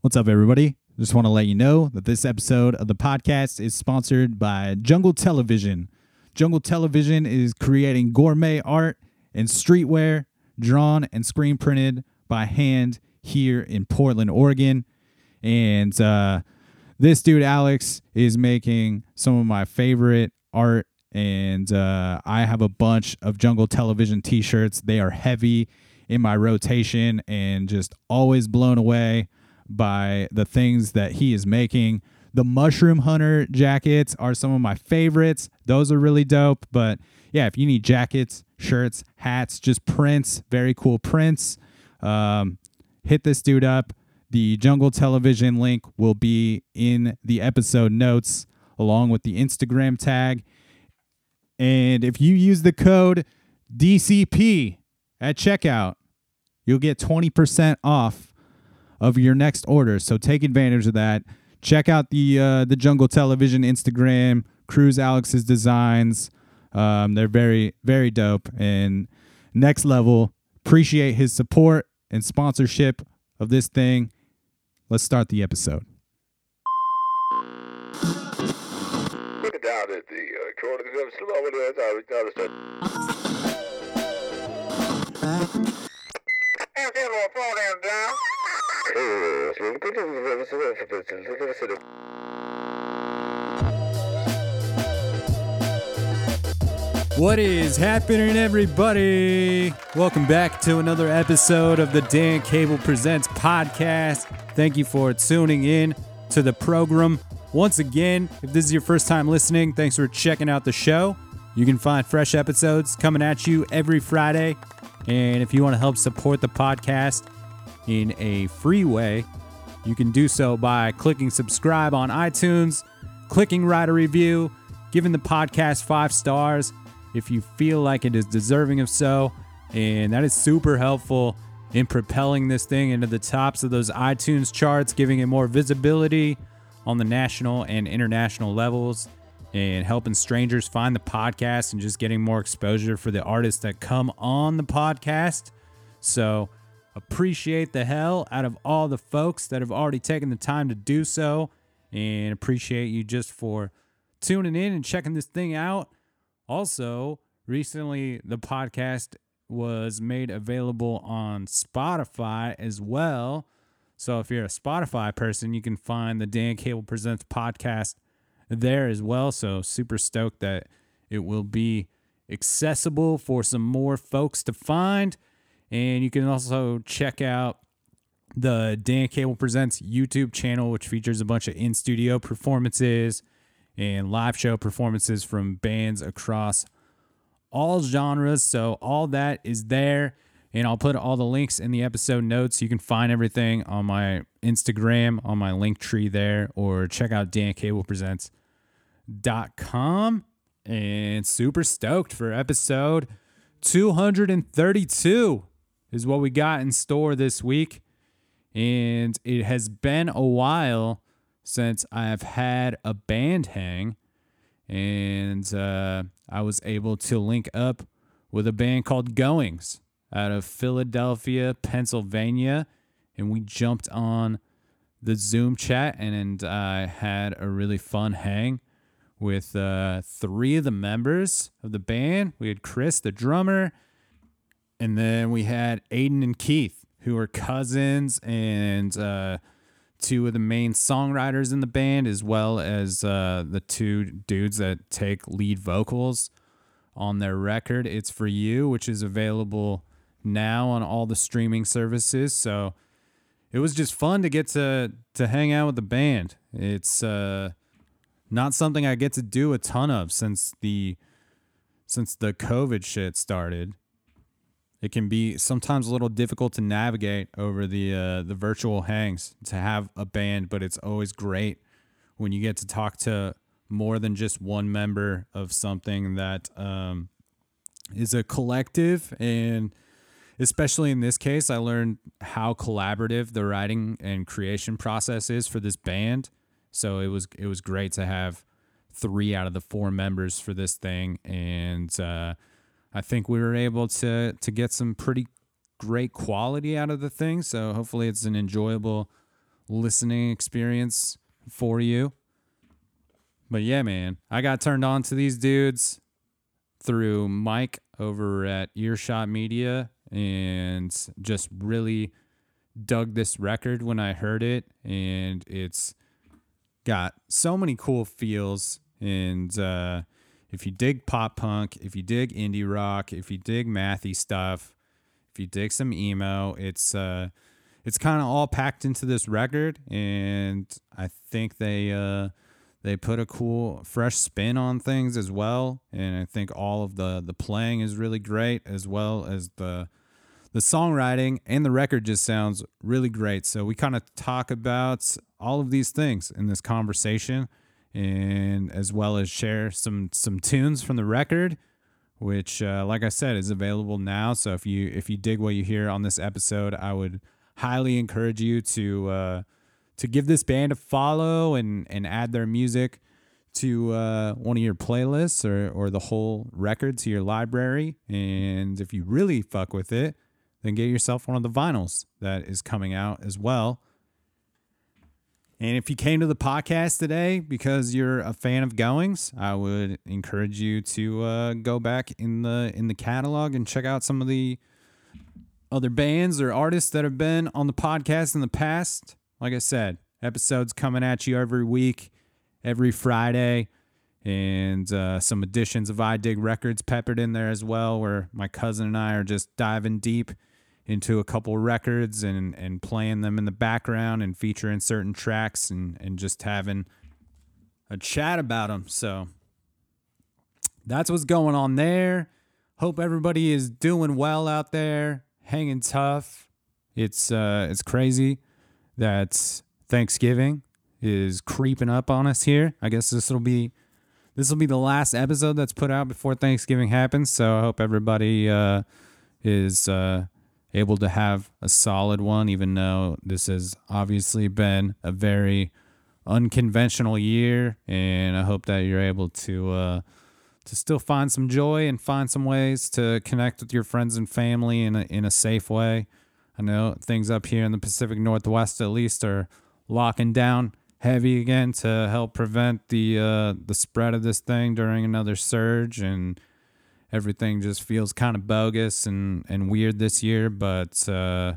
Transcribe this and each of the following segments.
What's up, everybody? Just want to let you know that this episode of the podcast is sponsored by Jungle Television. Jungle Television is creating gourmet art and streetwear drawn and screen printed by hand here in Portland, Oregon. And uh, this dude, Alex, is making some of my favorite art. And uh, I have a bunch of Jungle Television t shirts. They are heavy in my rotation and just always blown away by the things that he is making. The Mushroom Hunter jackets are some of my favorites. Those are really dope. But yeah, if you need jackets, shirts, hats, just prints, very cool prints, um, hit this dude up. The Jungle Television link will be in the episode notes along with the Instagram tag. And if you use the code DCP at checkout, you'll get 20% off of your next order. So take advantage of that. Check out the uh, the Jungle Television Instagram, Cruise Alex's designs. Um, they're very very dope and next level. Appreciate his support and sponsorship of this thing. Let's start the episode. What is happening, everybody? Welcome back to another episode of the Dan Cable Presents podcast. Thank you for tuning in to the program. Once again, if this is your first time listening, thanks for checking out the show. You can find fresh episodes coming at you every Friday. And if you want to help support the podcast in a free way, you can do so by clicking subscribe on iTunes, clicking write a review, giving the podcast five stars if you feel like it is deserving of so. And that is super helpful in propelling this thing into the tops of those iTunes charts, giving it more visibility on the national and international levels, and helping strangers find the podcast and just getting more exposure for the artists that come on the podcast. So, appreciate the hell out of all the folks that have already taken the time to do so, and appreciate you just for tuning in and checking this thing out. Also, recently the podcast was made available on Spotify as well. So if you're a Spotify person, you can find the Dan Cable Presents podcast there as well. So super stoked that it will be accessible for some more folks to find. And you can also check out the Dan Cable Presents YouTube channel, which features a bunch of in studio performances and live show performances from bands across all genres. So all that is there. And I'll put all the links in the episode notes. You can find everything on my Instagram, on my link tree there, or check out dancablepresents.com. And super stoked for episode 232 is what we got in store this week. And it has been a while since I've had a band hang, and uh, I was able to link up with a band called Goings out of Philadelphia, Pennsylvania, and we jumped on the Zoom chat and I had a really fun hang with uh, three of the members of the band. We had Chris, the drummer, and then we had Aiden and Keith, who are cousins and uh, two of the main songwriters in the band, as well as uh, the two dudes that take lead vocals on their record. It's for you, which is available now on all the streaming services. So it was just fun to get to to hang out with the band. It's uh, not something I get to do a ton of since the since the COVID shit started. It can be sometimes a little difficult to navigate over the uh, the virtual hangs to have a band, but it's always great when you get to talk to more than just one member of something that um, is a collective. And especially in this case i learned how collaborative the writing and creation process is for this band. So it was it was great to have three out of the four members for this thing. And uh, i think we were able to to get some pretty great quality out of the thing so hopefully it's an enjoyable listening experience for you. But yeah, man, I got turned on to these dudes through Mike over at Earshot Media and just really dug this record when I heard it. And it's got so many cool feels. And uh, if you dig pop punk, if you dig indie rock, if you dig mathy stuff, if you dig some emo, it's uh, it's kind of all packed into this record. And I think they uh, they put a cool, fresh spin on things as well, and I think all of the the playing is really great, as well as the the songwriting and the record just sounds really great. So we kind of talk about all of these things in this conversation, and as well as share some some tunes from the record, which, uh, like I said, is available now. So if you if you dig what you hear on this episode, I would highly encourage you to. Uh, to give this band a follow and and add their music to uh, one of your playlists or or the whole record to your library. And if you really fuck with it, then get yourself one of the vinyls that is coming out as well. And if you came to the podcast today because you're a fan of Goings, I would encourage you to uh, go back in the in the catalog and check out some of the other bands or artists that have been on the podcast in the past. Like I said, episodes coming at you every week, every Friday, and uh, some editions of I Dig Records peppered in there as well, where my cousin and I are just diving deep into a couple records and, and playing them in the background and featuring certain tracks and, and just having a chat about them. So that's what's going on there. Hope everybody is doing well out there, hanging tough. It's uh, it's crazy that Thanksgiving is creeping up on us here. I guess this will be this will be the last episode that's put out before Thanksgiving happens. So I hope everybody uh, is uh, able to have a solid one, even though this has obviously been a very unconventional year. And I hope that you're able to uh, to still find some joy and find some ways to connect with your friends and family in a, in a safe way. I know things up here in the Pacific Northwest, at least, are locking down heavy again to help prevent the uh, the spread of this thing during another surge, and everything just feels kind of bogus and and weird this year. But uh,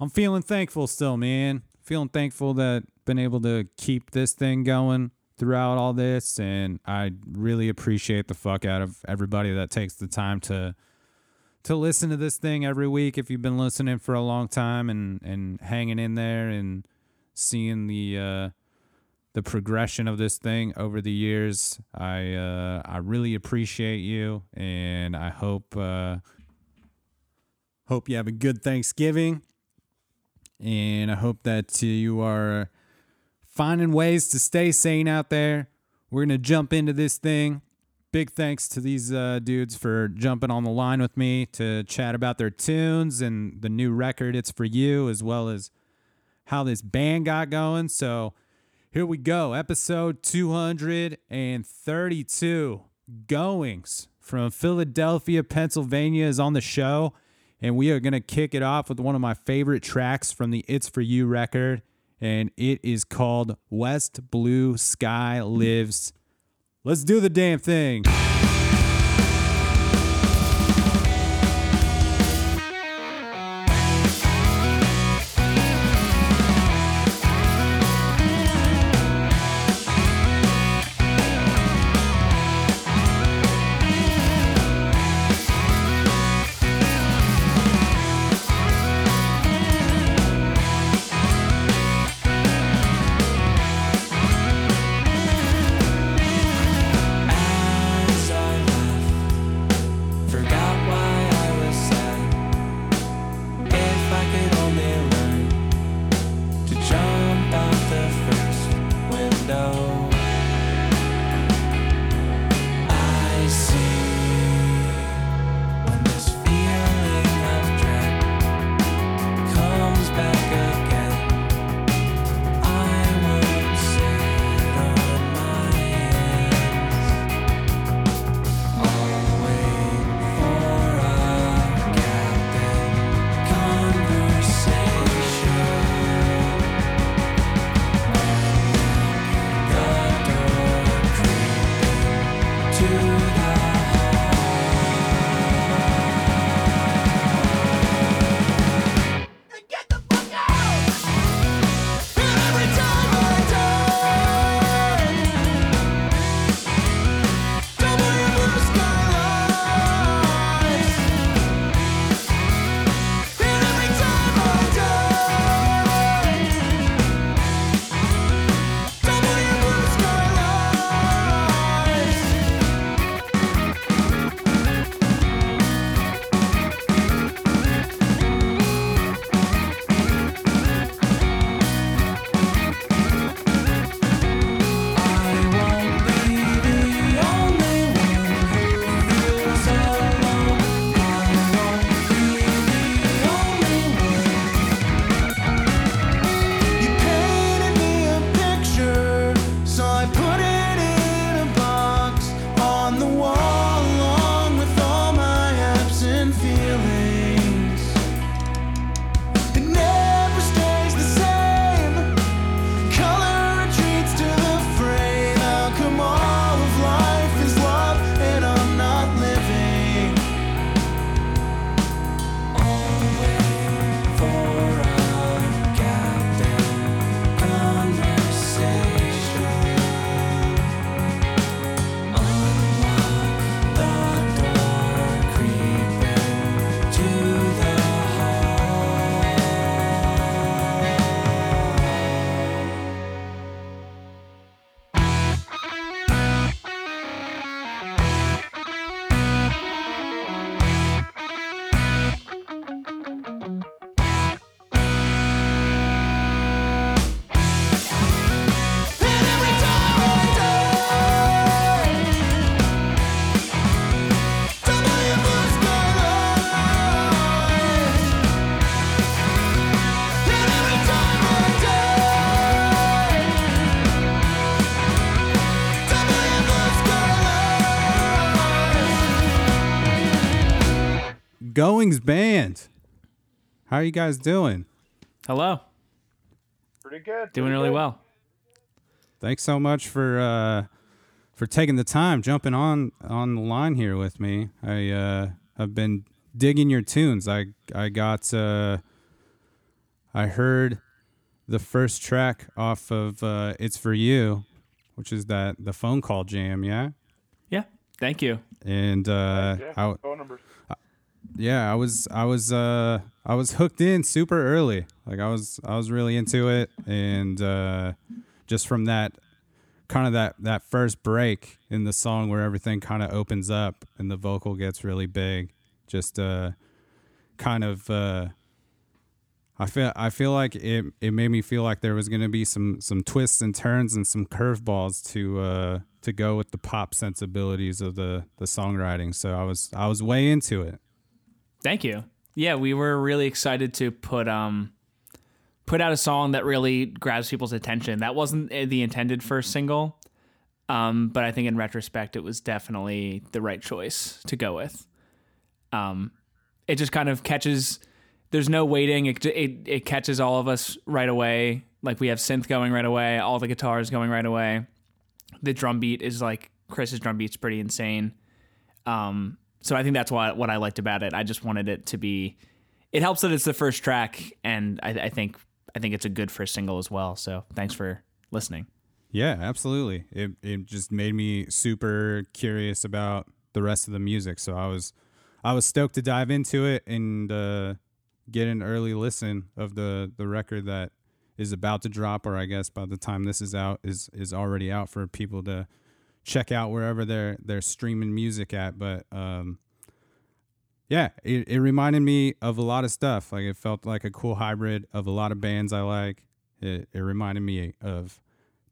I'm feeling thankful still, man. Feeling thankful that been able to keep this thing going throughout all this, and I really appreciate the fuck out of everybody that takes the time to to listen to this thing every week if you've been listening for a long time and and hanging in there and seeing the uh the progression of this thing over the years. I uh i really appreciate you and i hope uh hope you have a good thanksgiving. And i hope that you are finding ways to stay sane out there. We're gonna jump into this thing. Big thanks to these uh, dudes for jumping on the line with me to chat about their tunes and the new record it's for you as well as how this band got going. So here we go episode 232 goings from philadelphia pennsylvania is on the show and we are going to kick it off with one of my favorite tracks from the it's for you record and it is called west blue sky lives Let's do the damn thing. Goings Band. How are you guys doing? Hello. Pretty good. Doing pretty really good. well. Thanks so much for uh, for taking the time, jumping on on the line here with me. I uh, I've been digging your tunes. I I got uh, I heard the first track off of uh, "It's for You," which is that the phone call jam, yeah. Yeah. Thank you. And uh, Yeah, I, phone numbers. Yeah, I was I was uh I was hooked in super early. Like I was I was really into it and uh just from that kind of that that first break in the song where everything kind of opens up and the vocal gets really big. Just uh kind of uh I feel I feel like it it made me feel like there was going to be some some twists and turns and some curveballs to uh to go with the pop sensibilities of the the songwriting. So I was I was way into it. Thank you. Yeah, we were really excited to put um put out a song that really grabs people's attention. That wasn't uh, the intended first single. Um, but I think in retrospect it was definitely the right choice to go with. Um it just kind of catches there's no waiting. It, it it catches all of us right away. Like we have synth going right away, all the guitars going right away. The drum beat is like Chris's drum beat's pretty insane. Um, so I think that's what what I liked about it. I just wanted it to be. It helps that it's the first track, and I, I think I think it's a good first single as well. So thanks for listening. Yeah, absolutely. It it just made me super curious about the rest of the music. So I was I was stoked to dive into it and uh, get an early listen of the the record that is about to drop, or I guess by the time this is out is is already out for people to check out wherever they're they're streaming music at. But um, yeah, it, it reminded me of a lot of stuff. Like it felt like a cool hybrid of a lot of bands I like. It, it reminded me of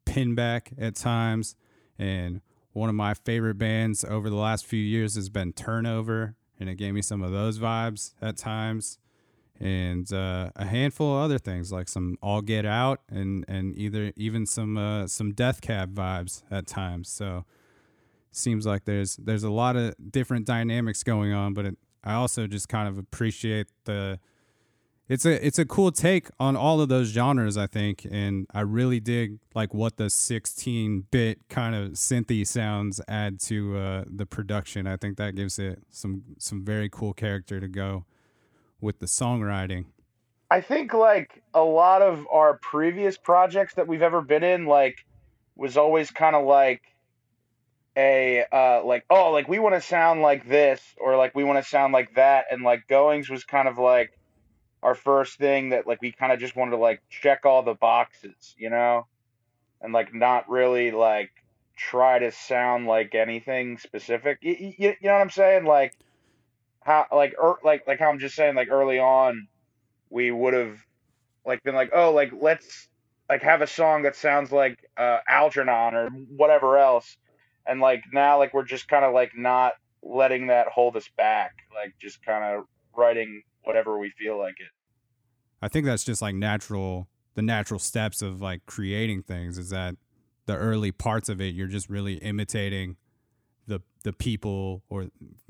Pinback at times, and one of my favorite bands over the last few years has been Turnover, and it gave me some of those vibes at times, and uh, a handful of other things like some All Get Out and and either even some uh, some Death Cab vibes at times. So seems like there's there's a lot of different dynamics going on, but it, I also just kind of appreciate the it's a it's a cool take on all of those genres, I think, and I really dig like what the 16-bit kind of synthy sounds add to uh, the production. I think that gives it some some very cool character to go with the songwriting. I think like a lot of our previous projects that we've ever been in, like, was always kind of like a uh like oh like we want to sound like this or like we want to sound like that and like goings was kind of like our first thing that like we kind of just wanted to like check all the boxes you know? And like not really like try to sound like anything specific. You, you, you know what i'm saying? Like how like er, like like how i'm just saying like early on we would have like been like oh like let's like have a song that sounds like uh algernon or whatever else. And like now like we're just kind of like not letting that hold us back like just kind of writing whatever we feel like it. I think that's just like natural the natural steps of like creating things is that the early parts of it you're just really imitating the the people or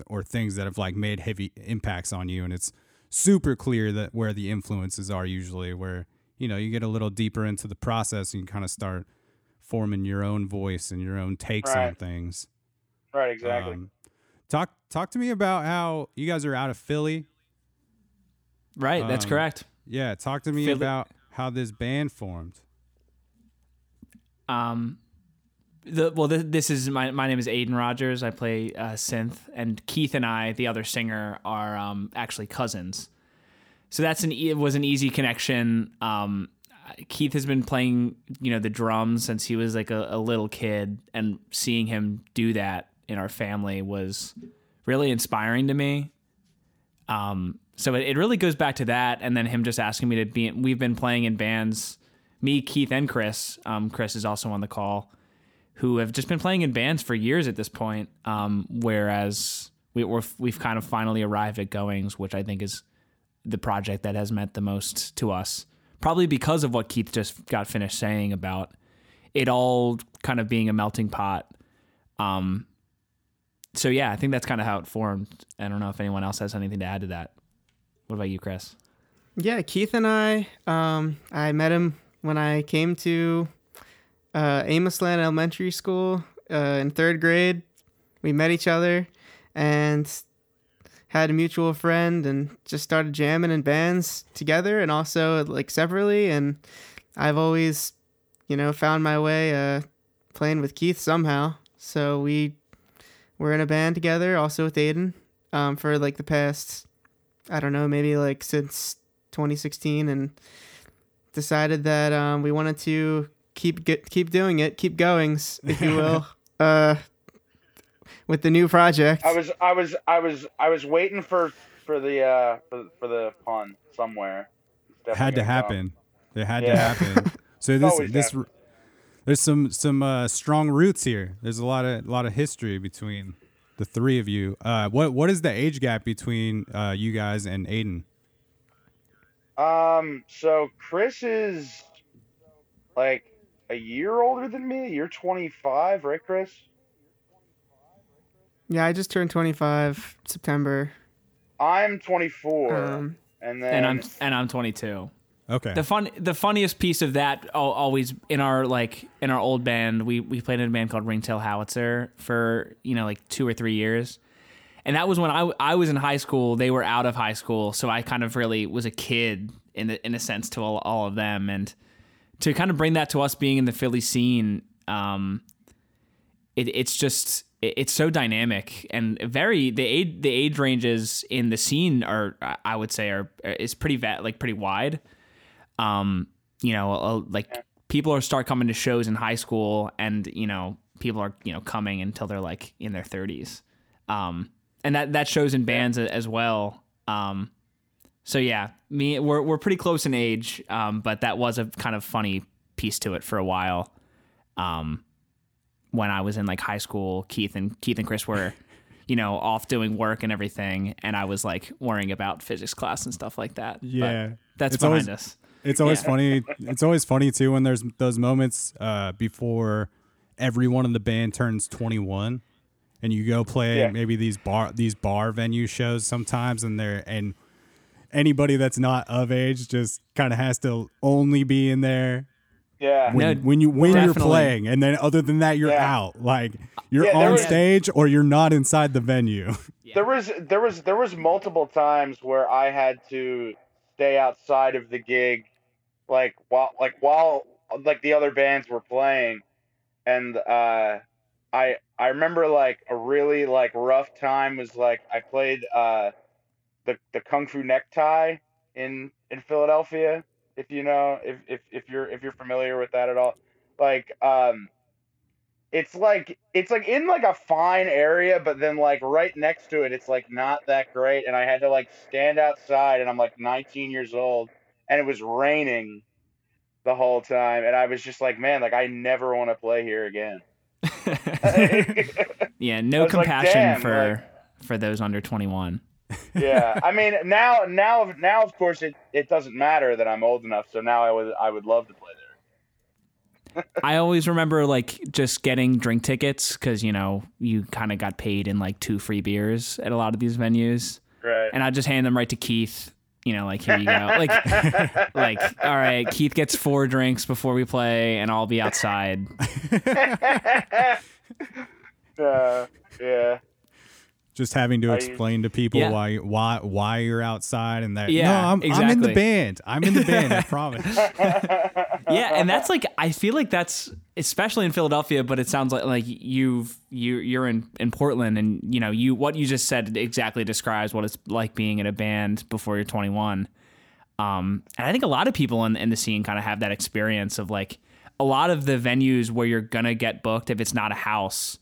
or things that have like made heavy impacts on you. And it's super clear that where the influences are usually where you know you get a little deeper into the process and you kind of start forming your own voice and your own takes on things. Right exactly. Um, talk talk to me about how you guys are out of Philly. Right, that's Um, correct. yeah talk to me Philly- about how this band formed. Um, the well, th- this is my my name is Aiden Rogers. I play uh, synth, and Keith and I, the other singer, are um, actually cousins. So that's an it was an easy connection. Um, Keith has been playing, you know, the drums since he was like a, a little kid, and seeing him do that in our family was really inspiring to me. Um, so it, it really goes back to that, and then him just asking me to be. We've been playing in bands, me, Keith, and Chris. Um, Chris is also on the call, who have just been playing in bands for years at this point. Um, whereas we, we're, we've kind of finally arrived at Goings, which I think is the project that has meant the most to us. Probably because of what Keith just got finished saying about it all kind of being a melting pot. Um, so yeah, I think that's kind of how it formed. I don't know if anyone else has anything to add to that. What about you, Chris? Yeah, Keith and I, um, I met him when I came to uh, Amosland Elementary School uh, in third grade. We met each other and had a mutual friend and just started jamming in bands together and also like separately. And I've always, you know, found my way uh, playing with Keith somehow. So we were in a band together, also with Aiden, um, for like the past, I don't know, maybe like since 2016, and decided that um, we wanted to keep get, keep doing it, keep going, if you will, uh, with the new project. I was I was I was I was waiting for for the uh for, for the pun somewhere. It's definitely had to gonna come. happen. It had to happen. So this this happened. there's some some uh, strong roots here. There's a lot of a lot of history between the three of you. Uh, what what is the age gap between uh, you guys and Aiden? Um, so Chris is like a year older than me. You're 25, right, Chris? yeah, I just turned 25 September. I'm 24, Um, and then And I'm and I'm 22. Okay. The fun, the funniest piece of that always in our like in our old band, we we played in a band called Ringtail Howitzer for you know like two or three years, and that was when I I was in high school. They were out of high school, so I kind of really was a kid in the, in a sense to all, all of them, and to kind of bring that to us being in the Philly scene, um, it, it's just it, it's so dynamic and very the age the age ranges in the scene are I would say are is pretty va- like pretty wide. Um, you know, like people are start coming to shows in high school, and you know, people are you know coming until they're like in their thirties, um, and that that shows in bands as well. Um, so yeah, me we're we're pretty close in age, um, but that was a kind of funny piece to it for a while. Um, when I was in like high school, Keith and Keith and Chris were. You know, off doing work and everything, and I was like worrying about physics class and stuff like that. But Yeah. that's It's behind always- us. It's always Yeah. funny. It's always funny too when there's those moments uh, before everyone in the band turns 21, and you go play Yeah. maybe these bar these bar venue shows sometimes, and they're and anybody that's not of age just kind of has to only be in there yeah. when, No, when you when you're playing, and then other than that, you're Yeah. out. Like you're Yeah, on was- stage or you're not inside the venue. There was there was there was multiple times where I had to stay outside of the gig, like while like while like the other bands were playing, and uh, I I remember like a really like rough time was like I played uh, the the Kung Fu Necktie in in Philadelphia. If you know if if if you're if you're familiar with that at all, like um it's like it's like in like a fine area, but then like right next to it, it's like not that great. And I had to like stand outside, and I'm like 19 years old, and it was raining the whole time, and I was just like, man, like I never want to play here again. Yeah, no like, compassion damn, for for those under 21. Yeah, I mean now now now of course it, it doesn't matter that I'm old enough, so now I would I would love to play there. I always remember like just getting drink tickets cuz you know, you kind of got paid in like two free beers at a lot of these venues. Right. And I just hand them right to Keith, you know, like here you go. Like like all right, Keith gets four drinks before we play and I'll be outside. uh, yeah. Just having to I- explain to people Yeah. why why why you're outside and that Yeah, no I'm, I'm in the band i'm in the band i promise yeah, and that's like I feel like that's especially in Philadelphia, but it sounds like like you've you you're in in Portland, and you know you what you just said exactly describes what it's like being in a band before you're 21. Um, and I think a lot of people in in the scene kind of have that experience of like a lot of the venues where you're gonna get booked if it's not a house,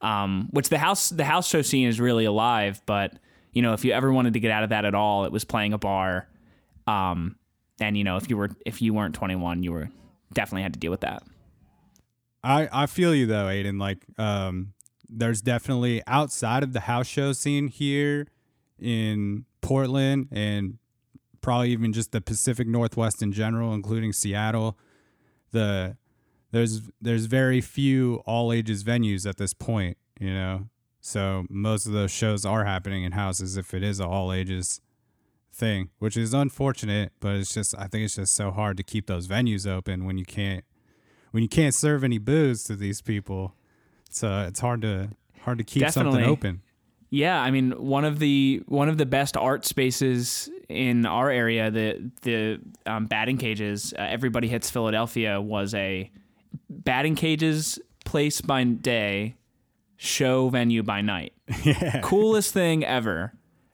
um, which the house the house show scene is really alive, but you know if you ever wanted to get out of that at all, it was playing a bar. Um, and you know if you were if you weren't 21 you were definitely had to deal with that I, I feel you though, Aiden. Like, um, there's definitely outside of the house show scene here in Portland and probably even just the Pacific Northwest in general, including Seattle. The there's there's very few all ages venues at this point, you know. So most of those shows are happening in houses if it is a all ages thing, which is unfortunate, but it's just I think it's just so hard to keep those venues open when you can't when you can't serve any booze to these people. So it's hard to hard to keep Definitely. something open. Yeah, I mean one of the one of the best art spaces in our area, the the um, batting cages. Uh, Everybody hits Philadelphia was a batting cages place by day, show venue by night. yeah. Coolest thing ever.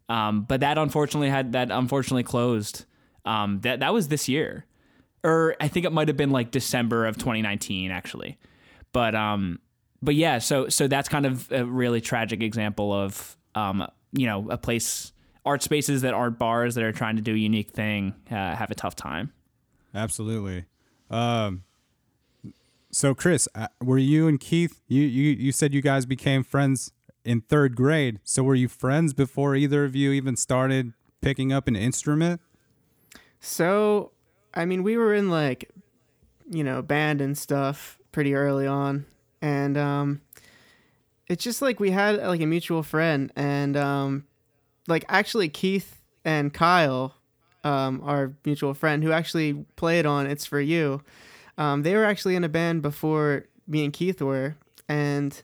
Um, but that unfortunately had that unfortunately closed. Um, that that was this year, or I think it might have been like December of 2019 actually. But um, but yeah, so so that's kind of a really tragic example of um, you know, a place art spaces that aren't bars that are trying to do a unique thing uh, have a tough time. Absolutely. Um, so Chris, uh, were you and Keith? You you you said you guys became friends in third grade. So were you friends before either of you even started picking up an instrument? So, I mean, we were in like, you know, band and stuff pretty early on, and um, it's just like we had like a mutual friend, and um, like actually Keith and Kyle, um, our mutual friend who actually played on "It's for You," um, they were actually in a band before me and Keith were, and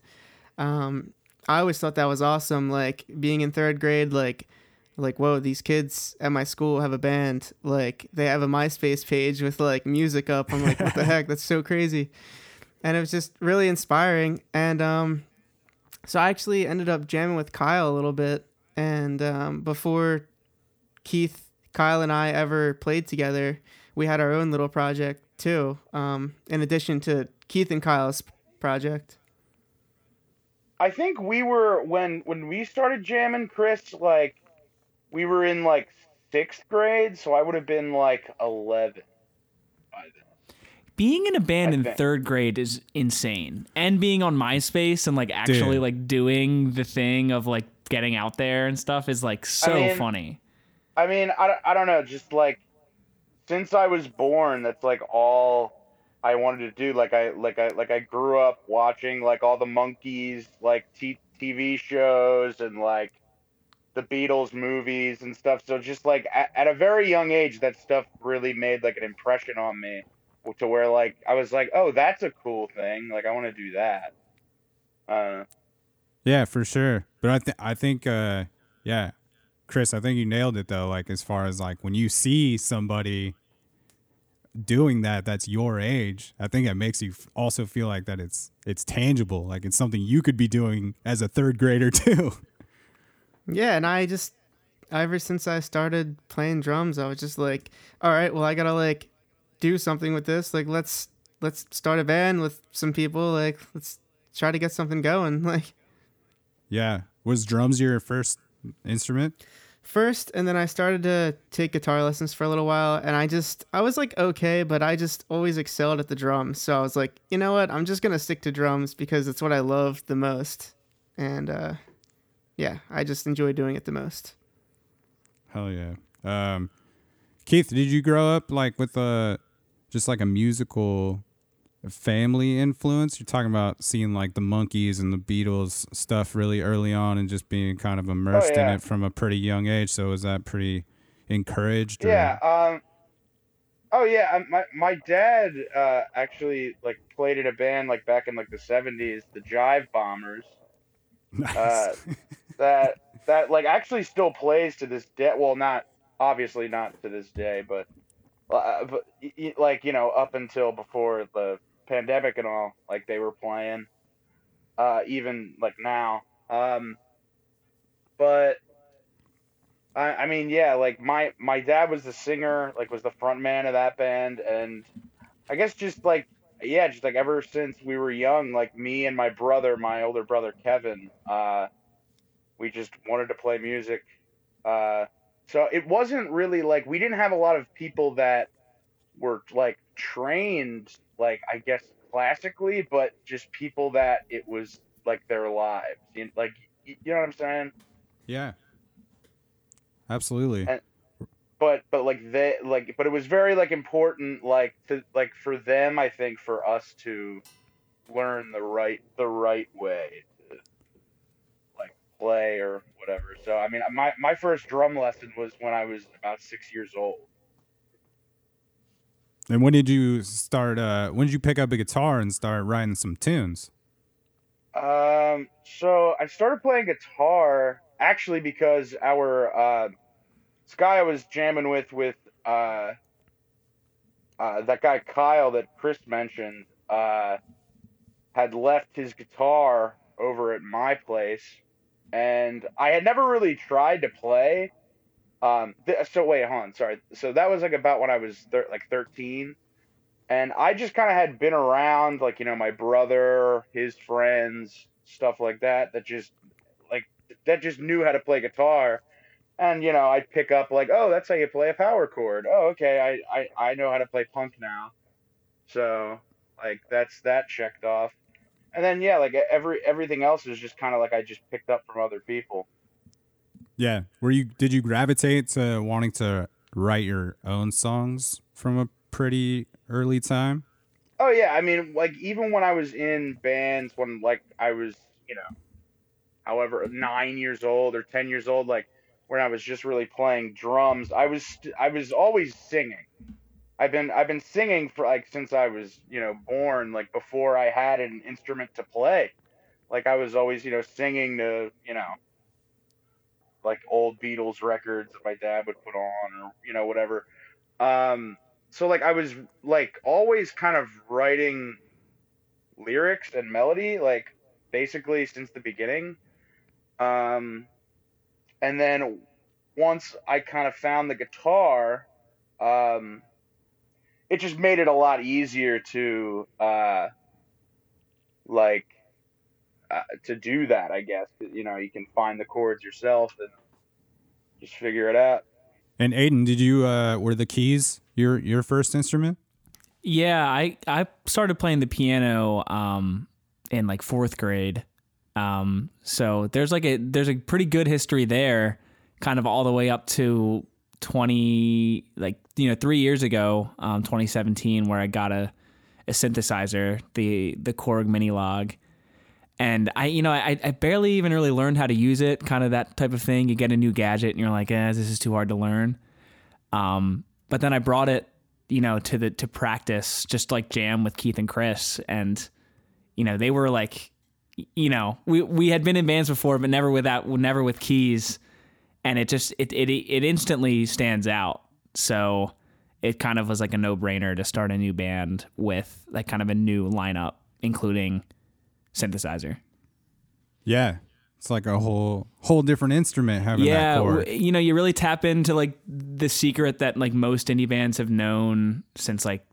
um, I always thought that was awesome. Like being in third grade, like like whoa these kids at my school have a band like they have a myspace page with like music up i'm like what the heck that's so crazy and it was just really inspiring and um so i actually ended up jamming with kyle a little bit and um before keith kyle and i ever played together we had our own little project too um in addition to keith and kyle's project I think we were when when we started jamming, Chris. Like, we were in like sixth grade, so I would have been like eleven by then. Being in a band in third grade is insane, and being on MySpace and like actually Dude. like doing the thing of like getting out there and stuff is like so mean, funny. I mean, I, I don't know. Just like since I was born, that's like all I wanted to do. Like I like I like I grew up watching like all the Monkees like t- TV shows and like the Beatles movies and stuff. So just like at, at a very young age, that stuff really made like an impression on me. To where like I was like, oh, that's a cool thing. Like I want to do that. Uh, Yeah, for sure. But I think I think uh yeah. Chris, I think you nailed it though, like as far as like when you see somebody doing that that's your age, I think it makes you also feel like that it's it's tangible, like it's something you could be doing as a third grader too. Yeah, and I just ever since I started playing drums, I was just like, all right, well, I gotta like do something with this. Like, let's let's start a band with some people. Like, let's try to get something going. Like yeah. Was drums your first instrument? First, and then I started to take guitar lessons for a little while, and I just I was like okay, but I just always excelled at the drums. So I was like, you know what, I'm just gonna stick to drums because it's what I love the most, and uh, yeah, I just enjoy doing it the most. Hell yeah. Um Keith, did you grow up like with a just like a musical family influence? You're talking about seeing like the Monkees and the Beatles stuff really early on and just being kind of immersed in yeah. it from a pretty young age. So was that pretty encouraged? or- Yeah. Um. Oh yeah. um, My my dad uh, actually like played in a band like back in like the seventies, the Jive Bombers. Nice. Uh, that that like actually still plays to this day. Well, not obviously not to this day, but uh, but like you know up until before the pandemic and all, like they were playing. Uh, even like now. Um. But I, I mean, yeah, like my my dad was the singer, like was the front man of that band, and I guess just like yeah, just like ever since we were young, like me and my brother, my older brother Kevin, uh, we just wanted to play music. Uh, so it wasn't really like we didn't have a lot of people that were like trained, like I guess classically, but just people that it was like their lives, you, like you know what I'm saying? yeah. Absolutely. And- but but like they like but it was very like important like to like for them i think for us to learn the right the right way to play or whatever. So I mean, my my first drum lesson was when I was about six years old. And when did you start? Uh, when did you pick up a guitar and start writing some tunes? Um, so I started playing guitar actually because our uh, this guy I was jamming with with uh, uh, that guy Kyle that Chris mentioned uh, had left his guitar over at my place, and I had never really tried to play. Um, th- so wait, hold on, sorry. So that was like about when I was thir- like thirteen, and I just kind of had been around, like you know, my brother, his friends, stuff like that. That just like that just knew how to play guitar, and you know, I'd pick up like, oh, that's how you play a power chord. Oh, okay, I I, I know how to play punk now, so like that's that checked off and then yeah, like every everything else is just kind of like I just picked up from other people. Yeah. Were you? Did you gravitate to wanting to write your own songs from a pretty early time? Oh yeah, I mean, like even when I was in bands, when like I was, you know, however nine years old or ten years old, like when I was just really playing drums, I was I was always singing. I've been I've been singing for like since I was you know born like before I had an instrument to play, like I was always you know singing to you know like old Beatles records that my dad would put on or you know whatever. Um, so like I was like always kind of writing lyrics and melody like basically since the beginning. Um, and then once I kind of found the guitar, um, it just made it a lot easier to uh, like uh, to do that. I guess you know you can find the chords yourself and just figure it out. And Aiden, did you uh, were the keys your your first instrument? Yeah, I I started playing the piano um, in like fourth grade. Um, so there's like a there's a pretty good history there, kind of all the way up to 20 like you know three years ago um 2017 where i got a, a synthesizer the the korg Minilogue and i you know I, I barely even really learned how to use it kind of that type of thing. You get a new gadget and you're like eh, this is too hard to learn. Um but then i brought it you know to the to practice just like jam with keith and chris. And you know they were like you know we we had been in bands before but never without never with keys. And it just it it it instantly stands out. So it kind of was like a no brainer to start a new band with like kind of a new lineup, including synthesizer. Yeah, it's like a whole whole different instrument having yeah, that chord. you know, you really tap into like the secret that like most indie bands have known since like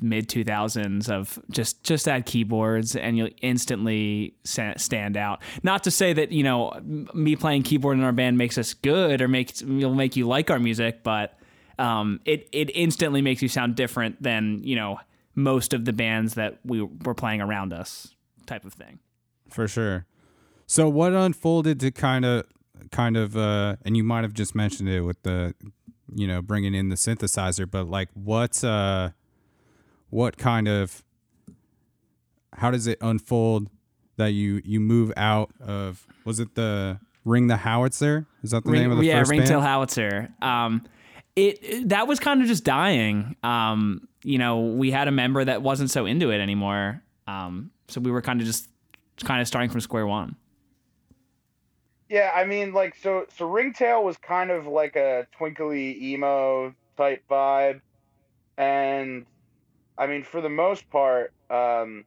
mid 2000s of just just add keyboards and you'll instantly stand out not to say that you know me playing keyboard in our band makes us good or makes will make you like our music but um, it it instantly makes you sound different than you know most of the bands that we were playing around us type of thing. For sure. So what unfolded to kind of kind of uh and you might have just mentioned it with the you know bringing in the synthesizer but like what's uh what kind of how does it unfold that you you move out of was it the ring the howitzer? Is that the ring, name of the yeah first ringtail band? howitzer. Um it, it that was kind of just dying. Um you know we had a member that wasn't so into it anymore. Um so we were kind of just kind of starting from square one yeah i mean like so so ringtail was kind of like a twinkly emo type vibe and I mean, for the most part, um,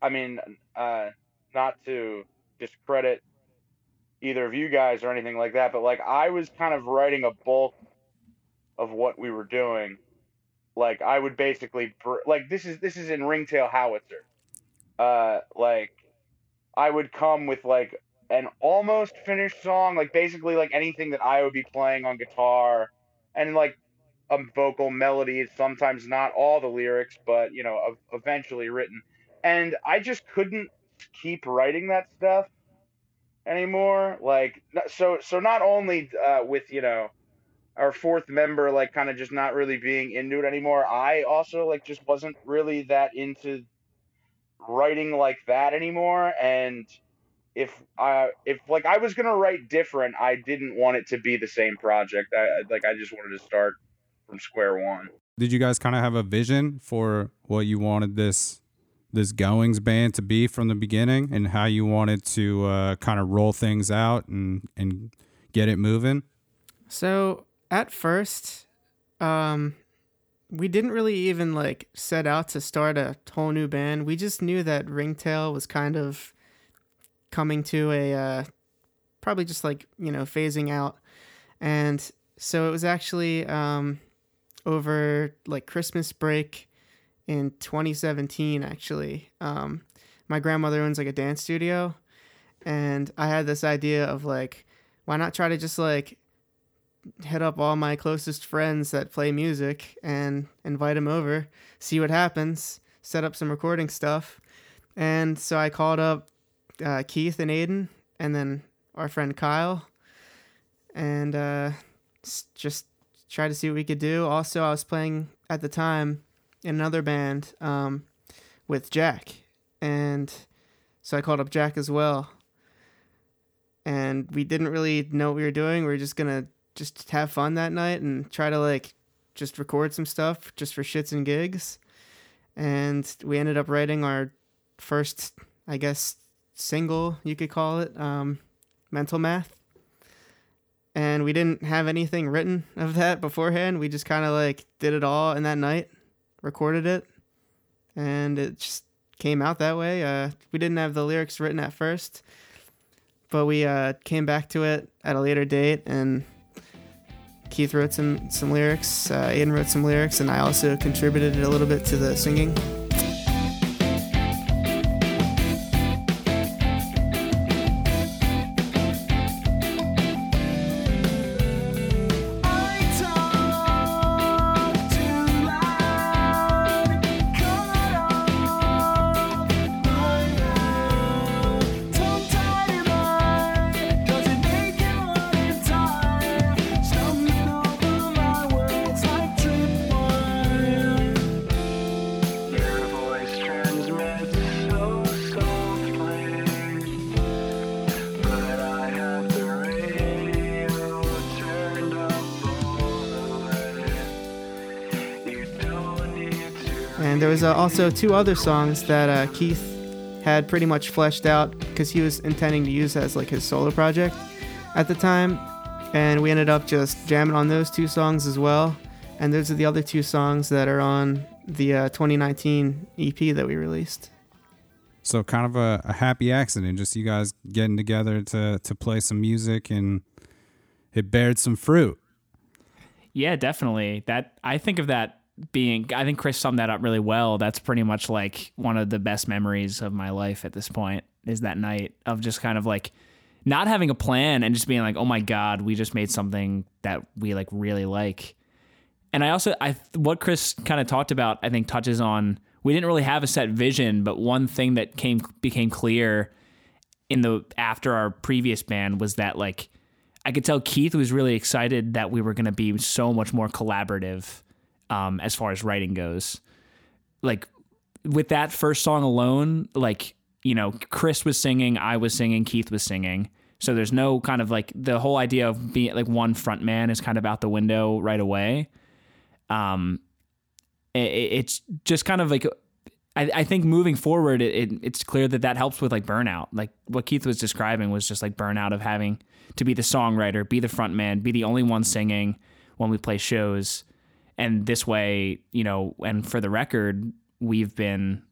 I mean, uh, not to discredit either of you guys or anything like that, but like I was kind of writing a bulk of what we were doing. Like I would basically like this is this is in Ringtail Howitzer. Uh, like I would come with like an almost finished song, like basically like anything that I would be playing on guitar, and like a vocal melody, sometimes not all the lyrics, but you know, eventually written. And I just couldn't keep writing that stuff anymore. Like, so, so not only uh, with you know our fourth member, like kind of just not really being into it anymore. I also like just wasn't really that into writing like that anymore, and if I if like I was gonna write different, I didn't want it to be the same project. I like I just wanted to start from square one. Did you guys kind of have a vision for what you wanted this this Goings band to be from the beginning, and how you wanted to uh, kind of roll things out and and get it moving? So at first, um, we didn't really even like set out to start a whole new band. We just knew that Ringtail was kind of coming to a uh, probably just like you know phasing out, and so it was actually um, over like Christmas break in 2017. Actually, um, my grandmother owns like a dance studio, and I had this idea of like, why not try to just like hit up all my closest friends that play music and invite them over, see what happens, set up some recording stuff. And so I called up uh, Keith and Aiden, and then our friend Kyle, and uh, just try to see what we could do. Also, I was playing at the time in another band um, with Jack, and so I called up Jack as well. And we didn't really know what we were doing. We were just gonna just have fun that night and try to like just record some stuff just for shits and gigs. And we ended up writing our first, I guess, single, you could call it, um, Mental Math. And we didn't have anything written of that beforehand. We just kind of like did it all in that night, recorded it, and it just came out that way. Uh, we didn't have the lyrics written at first, but we uh, came back to it at a later date and Keith wrote some some lyrics. Uh, Aiden wrote some lyrics, and I also contributed a little bit to the singing. Also two other songs that uh, Keith had pretty much fleshed out because he was intending to use as like his solo project at the time. And we ended up just jamming on those two songs as well. And those are the other two songs that are on the uh, 2019 EP that we released. So kind of a, a happy accident, just you guys getting together to to play some music and it bared some fruit. Yeah, definitely. That I think of that being I think Chris summed that up really well. That's pretty much like one of the best memories of my life at this point is that night of just kind of like not having a plan and just being like, "Oh my god, we just made something that we like really like." And I also I what Chris kind of talked about I think touches on we didn't really have a set vision, but one thing that came became clear in the after our previous band was that like I could tell Keith was really excited that we were going to be so much more collaborative um, as far as writing goes. Like with that first song alone, like you know, Chris was singing, I was singing, Keith was singing. So there's no kind of like the whole idea of being like one front man is kind of out the window right away. Um, it, it's just kind of like I, I think moving forward, it, it, it's clear that that helps with like burnout. Like what Keith was describing was just like burnout of having to be the songwriter, be the front man, be the only one singing when we play shows. And this way, you know, and for the record, we've been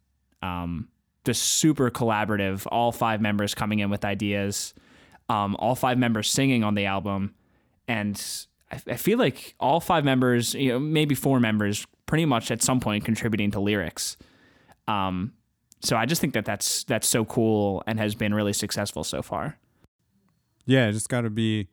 um, just super collaborative. All five members coming in with ideas, um, all five members singing on the album, and I, I feel like all five members, you know, maybe four members, pretty much at some point contributing to lyrics. Um, so I just think that that's that's so cool and has been really successful so far. Yeah, just got to be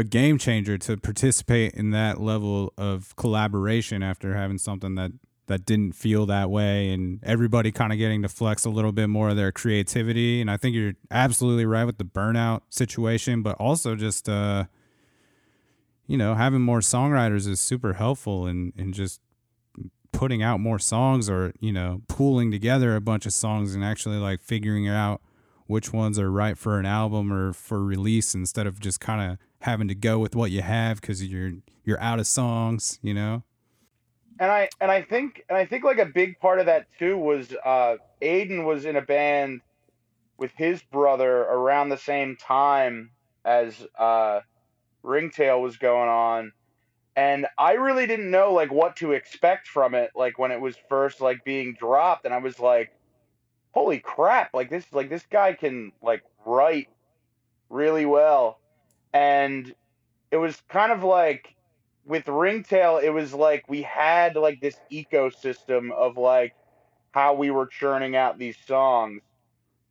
a game changer to participate in that level of collaboration after having something that that didn't feel that way and everybody kind of getting to flex a little bit more of their creativity. And I think you're absolutely right with the burnout situation but also just uh you know having more songwriters is super helpful and in just putting out more songs or you know pooling together a bunch of songs and actually like figuring out which ones are right for an album or for release instead of just kind of having to go with what you have because you're you're out of songs, you know. and I and I think and I think like a big part of that too was uh Aiden was in a band with his brother around the same time as uh Ringtail was going on. And I really didn't know like what to expect from it like when it was first like being dropped. And I was like holy crap like this like this guy can like write really well and it was kind of like with Ringtail, it was like we had like this ecosystem of like how we were churning out these songs.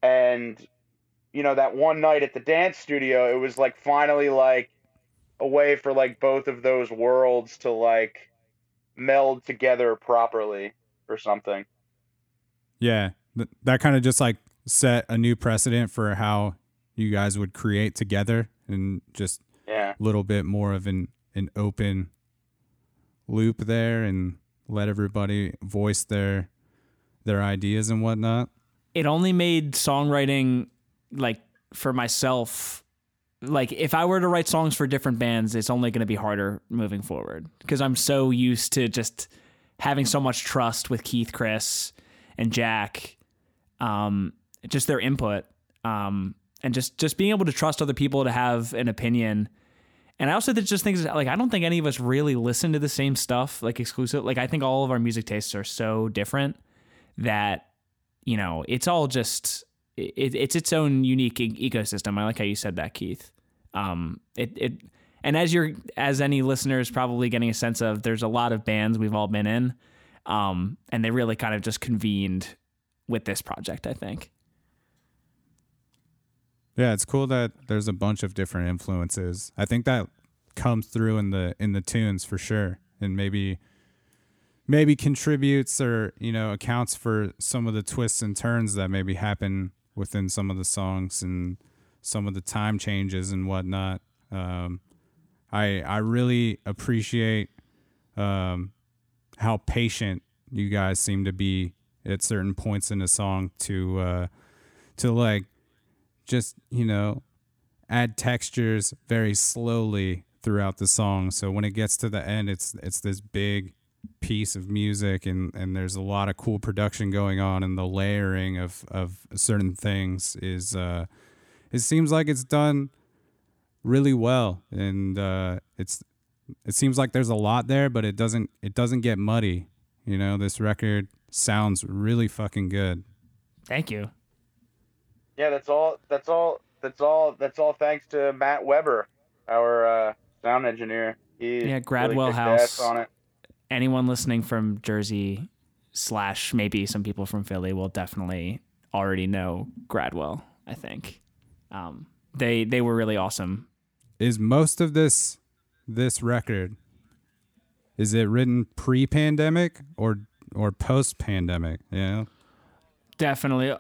And, you know, that one night at the dance studio, it was like finally like a way for like both of those worlds to like meld together properly or something. Yeah, th- that kind of just like set a new precedent for how you guys would create together and just Yeah. a little bit more of an an open loop there and let everybody voice their their ideas and whatnot. it only made songwriting like for myself like if I were to write songs for different bands, it's only going to be harder moving forward because I'm so used to just having so much trust with Keith, Chris, and Jack, um, just their input, um, and just just being able to trust other people to have an opinion. And I also just think like I don't think any of us really listen to the same stuff like exclusive. Like I think all of our music tastes are so different that you know it's all just it, it's its own unique e- ecosystem. I like how you said that, Keith. Um, it it and as you're as any listener is probably getting a sense of, there's a lot of bands we've all been in, um, and they really kind of just convened with this project. I think. Yeah, it's cool that there's a bunch of different influences. I think that comes through in the in the tunes for sure, and maybe maybe contributes or you know accounts for some of the twists and turns that maybe happen within some of the songs and some of the time changes and whatnot. Um, I I really appreciate um, how patient you guys seem to be at certain points in a song to uh, to like just you know add textures very slowly throughout the song. So when it gets to the end it's it's this big piece of music and and there's a lot of cool production going on and the layering of of certain things is uh it seems like it's done really well. And uh it's it seems like there's a lot there but it doesn't it doesn't get muddy. You know this record sounds really fucking good. Thank you. Yeah, that's all that's all that's all that's all thanks to Matt Weber, our uh, sound engineer. He Yeah, Gradwell kicked House. on it. Anyone listening from Jersey slash maybe some people from Philly will definitely already know Gradwell. I think um, they they were really awesome. is most of this this record is it written pre-pandemic or or post-pandemic you know Definitely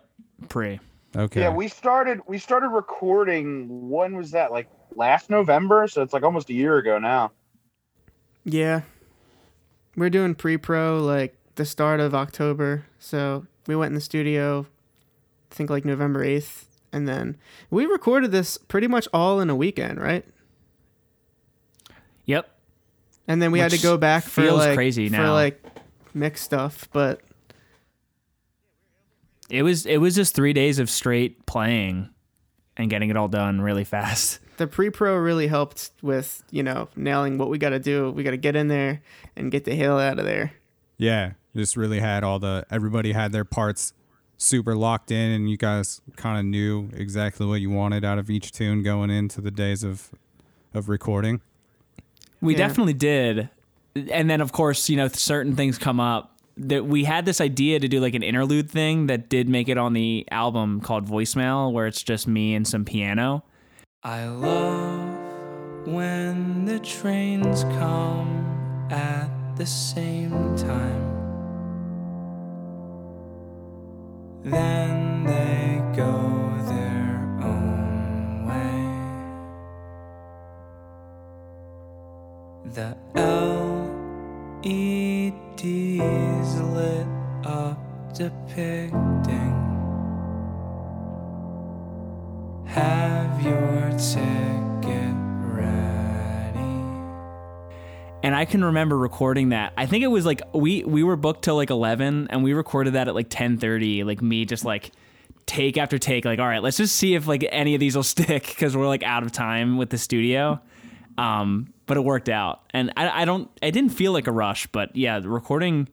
pre. Okay Yeah, we started we started recording. When was that? Like last November, so it's like almost a year ago now. Yeah. We're doing pre pro like the start of October. So we went in the studio, I think like November 8th. And then we recorded this pretty much all in a weekend, right? Yep. And then we had to go back for like, crazy for now. like mix stuff. But It was it was just three days of straight playing and getting it all done really fast. the pre pro really helped with, you know, nailing what we got to do. We got to get in there and get the hell out of there. yeah just really had all the everybody had their parts super locked in and you guys kind of knew exactly what you wanted out of each tune going into the days of of recording We Yeah. definitely did. And then of course, you know, certain things come up that we had this idea to do like an interlude thing that did make it on the album called Voicemail where it's just me and some piano. I love when the trains come at the same time. Then they go their own way. The LEDs lit up depicting have your ticket ready. And I can remember recording that. I think it was like we we were booked till like 11 and we recorded that at like 10:30 like me just like take after take like all right, let's just see if like any of these will stick cuz we're like out of time with the studio. Um but it worked out. And I I don't I didn't feel like a rush, but yeah, the recording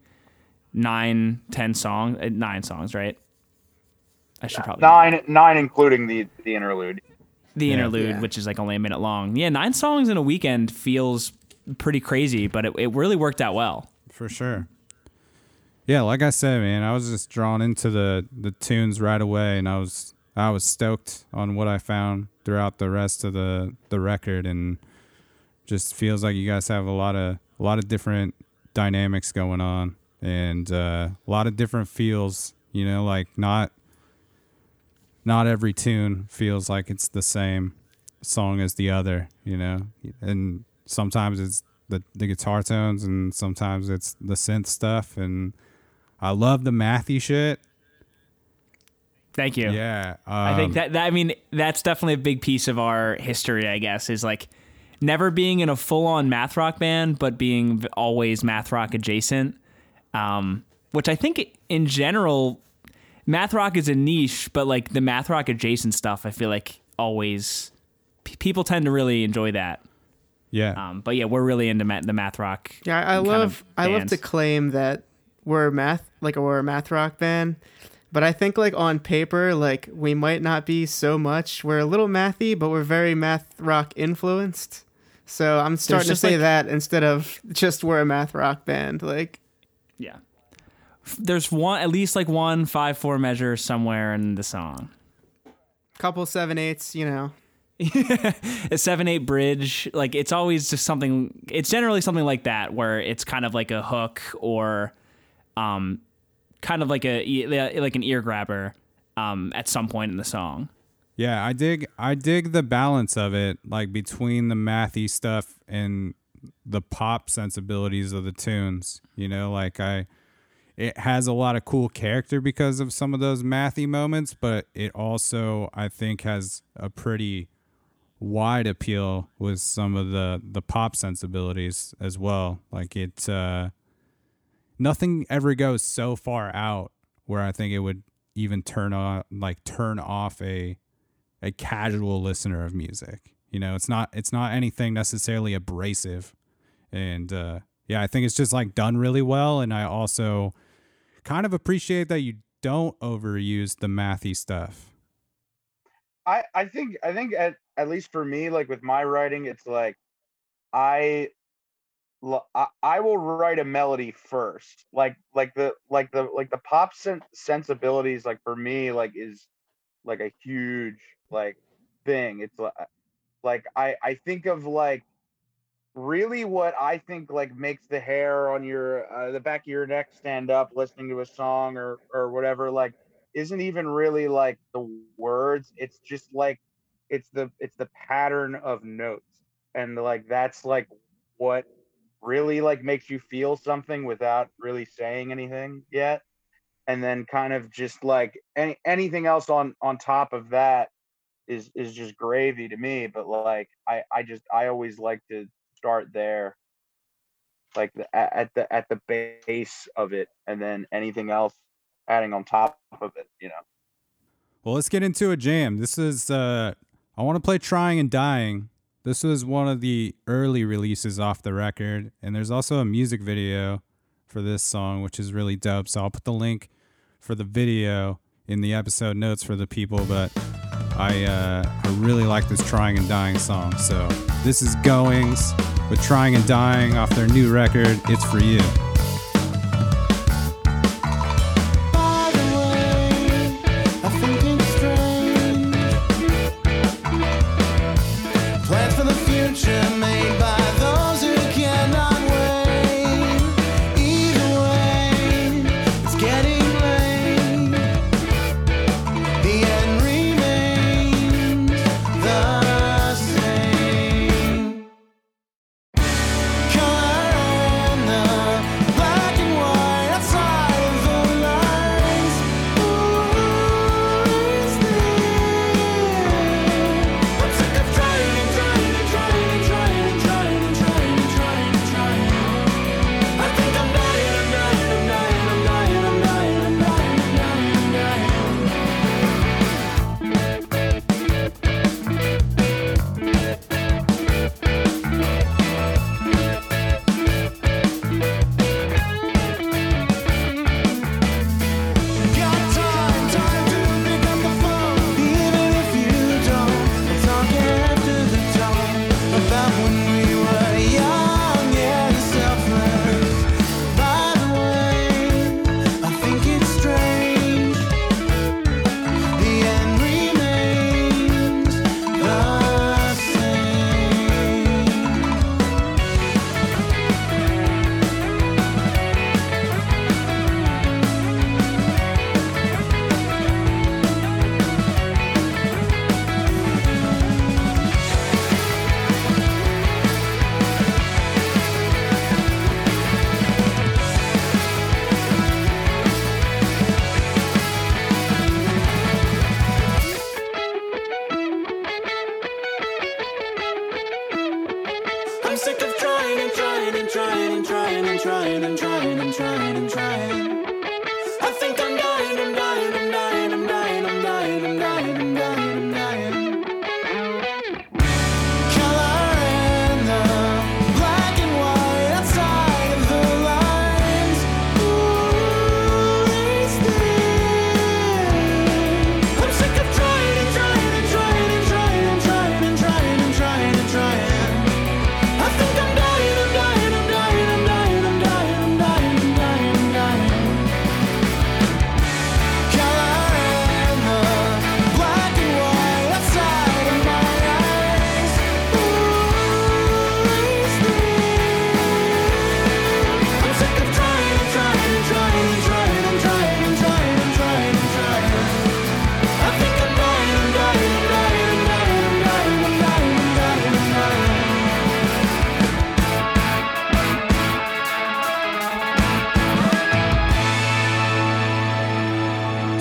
nine, ten songs, uh, nine songs, right? I should probably Nine, nine, including the the interlude. the interlude, Yeah. which is like only a minute long. Yeah, nine songs in a weekend feels pretty crazy, but it, it really worked out well. for sure. Yeah, like I said, man, I was just drawn into the the tunes right away, and I was I was stoked on what I found throughout the rest of the the record, and just feels like you guys have a lot of a lot of different dynamics going on, and uh, a lot of different feels. You know, like not not every tune feels like it's the same song as the other. You know, and sometimes it's the the guitar tones, and sometimes it's the synth stuff, and I love the mathy shit. Thank you. Yeah, I think um, that, that I mean that's definitely a big piece of our history, I guess, is like never being in a full on math rock band, but being always math rock adjacent. Um, which I think in general, math rock is a niche, but like the math rock adjacent stuff, I feel like always p- people tend to really enjoy that. yeah. Um, but yeah, we're really into ma- the math rock. Yeah, I kind love of I love to claim that we're math like we're a math rock band, but I think like on paper like we might not be so much. We're a little mathy, but we're very math rock influenced. So I'm starting to say like- that instead of just we're a math rock band. Like Yeah. There's one, at least like one five four measure somewhere in the song. couple seven eights, you know. a seven eight bridge like it's always just something it's generally something like that where it's kind of like a hook or um kind of like a like an ear grabber um at some point in the song Yeah, I dig I dig the balance of it, like between the mathy stuff and the pop sensibilities of the tunes. You know, like I it has a lot of cool character because of some of those mathy moments, but it also I think has a pretty wide appeal with some of the the pop sensibilities as well. Like it uh nothing ever goes so far out where I think it would even turn on like turn off a a casual listener of music. You know, it's not it's not anything necessarily abrasive. And uh yeah, I think it's just like done really well and I also kind of appreciate that you don't overuse the mathy stuff. I I think I think at at least for me, like with my writing, it's like I I will write a melody first, like like the like the like the pop sen- sensibilities, like for me, like is like a huge like thing. It's like like I I think of like really what I think like makes the hair on your uh, the back of your neck stand up listening to a song or or whatever like isn't even really like the words. It's just like it's the it's the pattern of notes. And like that's like what really like makes you feel something without really saying anything yet. And then kind of just like any anything else on on top of that is is just gravy to me but like i i just i always like to start there like the, at the at the base of it and then anything else adding on top of it you know Well, let's get into a jam. This is uh I want to play Trying and Dying. This was one of the early releases off the record, and there's also a music video for this song, which is really dope. So I'll put the link for the video in the episode notes for the people, but I uh, I really like this Trying and Dying song. So this is Goings with Trying and Dying off their new record, It's For You.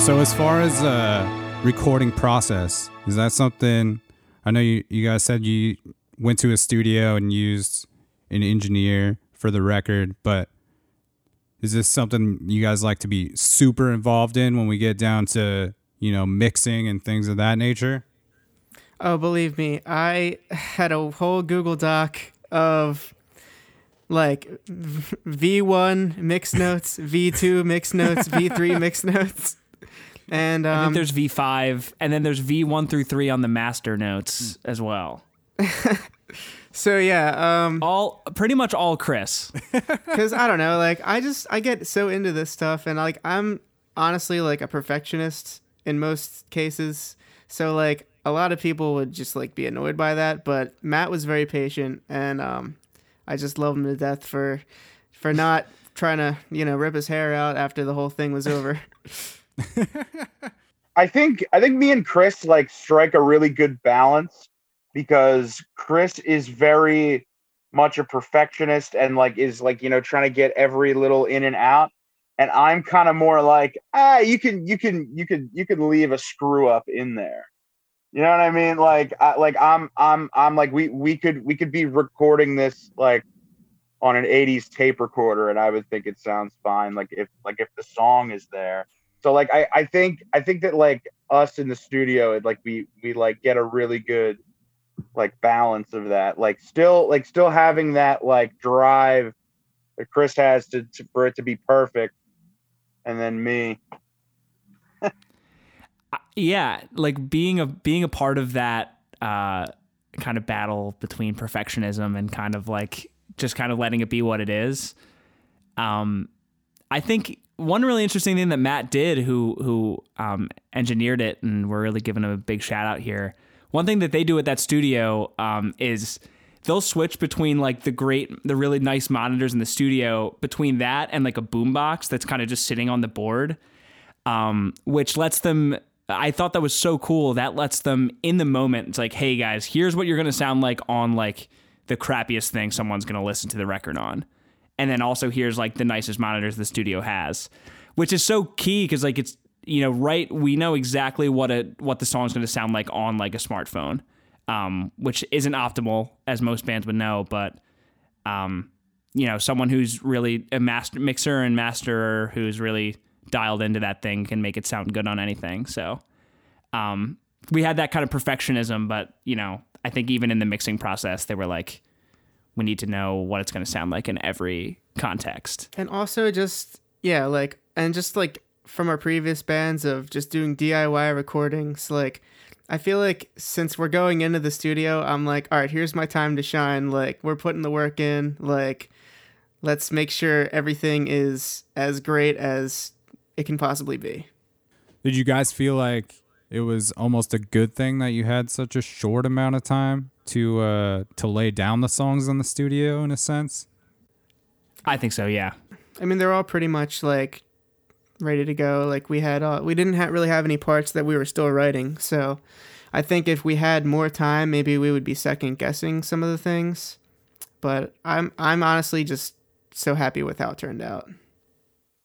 So as far as uh, recording process, is that something? I know you, you guys said you went to a studio and used an engineer for the record, but is this something you guys like to be super involved in when we get down to you know mixing and things of that nature? Oh, believe me, I had a whole Google Doc of like v- V1 mix notes, V2 mix notes, V3 mix notes. And I think um, there's V5, and then there's V1 through 3 on the master notes as well. so yeah, um, All pretty much all Chris. because I don't know, like I just I get so into this stuff, and like I'm honestly like a perfectionist in most cases. So like a lot of people would just like be annoyed by that, but Matt was very patient, and um, I just love him to death for for not trying to you know rip his hair out after the whole thing was over. I think I think me and Chris like strike a really good balance because Chris is very much a perfectionist and like is like you know trying to get every little in and out and I'm kind of more like ah you can you can you can you can leave a screw up in there. You know what I mean? Like I, like I'm I'm I'm like we we could we could be recording this like on an 80s tape recorder and I would think it sounds fine like if like if the song is there so like I, I think I think that like us in the studio, it like we we like get a really good like balance of that. Like still like still having that like drive that Chris has to, to for it to be perfect, and then me. yeah, like being a being a part of that uh, kind of battle between perfectionism and kind of like just kind of letting it be what it is. Um, I think one really interesting thing that Matt did, who who um, engineered it, and we're really giving him a big shout out here. One thing that they do at that studio um, is they'll switch between like the great, the really nice monitors in the studio, between that and like a boombox that's kind of just sitting on the board, um, which lets them. I thought that was so cool. That lets them in the moment. It's like, hey guys, here's what you're gonna sound like on like the crappiest thing someone's gonna listen to the record on and then also here's like the nicest monitors the studio has, which is so key because like it's you know right we know exactly what a what the song's going to sound like on like a smartphone, um, which isn't optimal as most bands would know, but um, you know someone who's really a master mixer and masterer who's really dialed into that thing can make it sound good on anything. So um, we had that kind of perfectionism, but you know I think even in the mixing process they were like we need to know what it's going to sound like in every context. And also just yeah, like and just like from our previous bands of just doing DIY recordings, like I feel like since we're going into the studio, I'm like, all right, here's my time to shine. Like we're putting the work in. Like let's make sure everything is as great as it can possibly be. Did you guys feel like it was almost a good thing that you had such a short amount of time to uh, to lay down the songs in the studio in a sense? I think so, yeah. I mean, they're all pretty much like ready to go. Like we had, all, we didn't ha- really have any parts that we were still writing. So I think if we had more time, maybe we would be second guessing some of the things. But I'm, I'm honestly just so happy with how it turned out.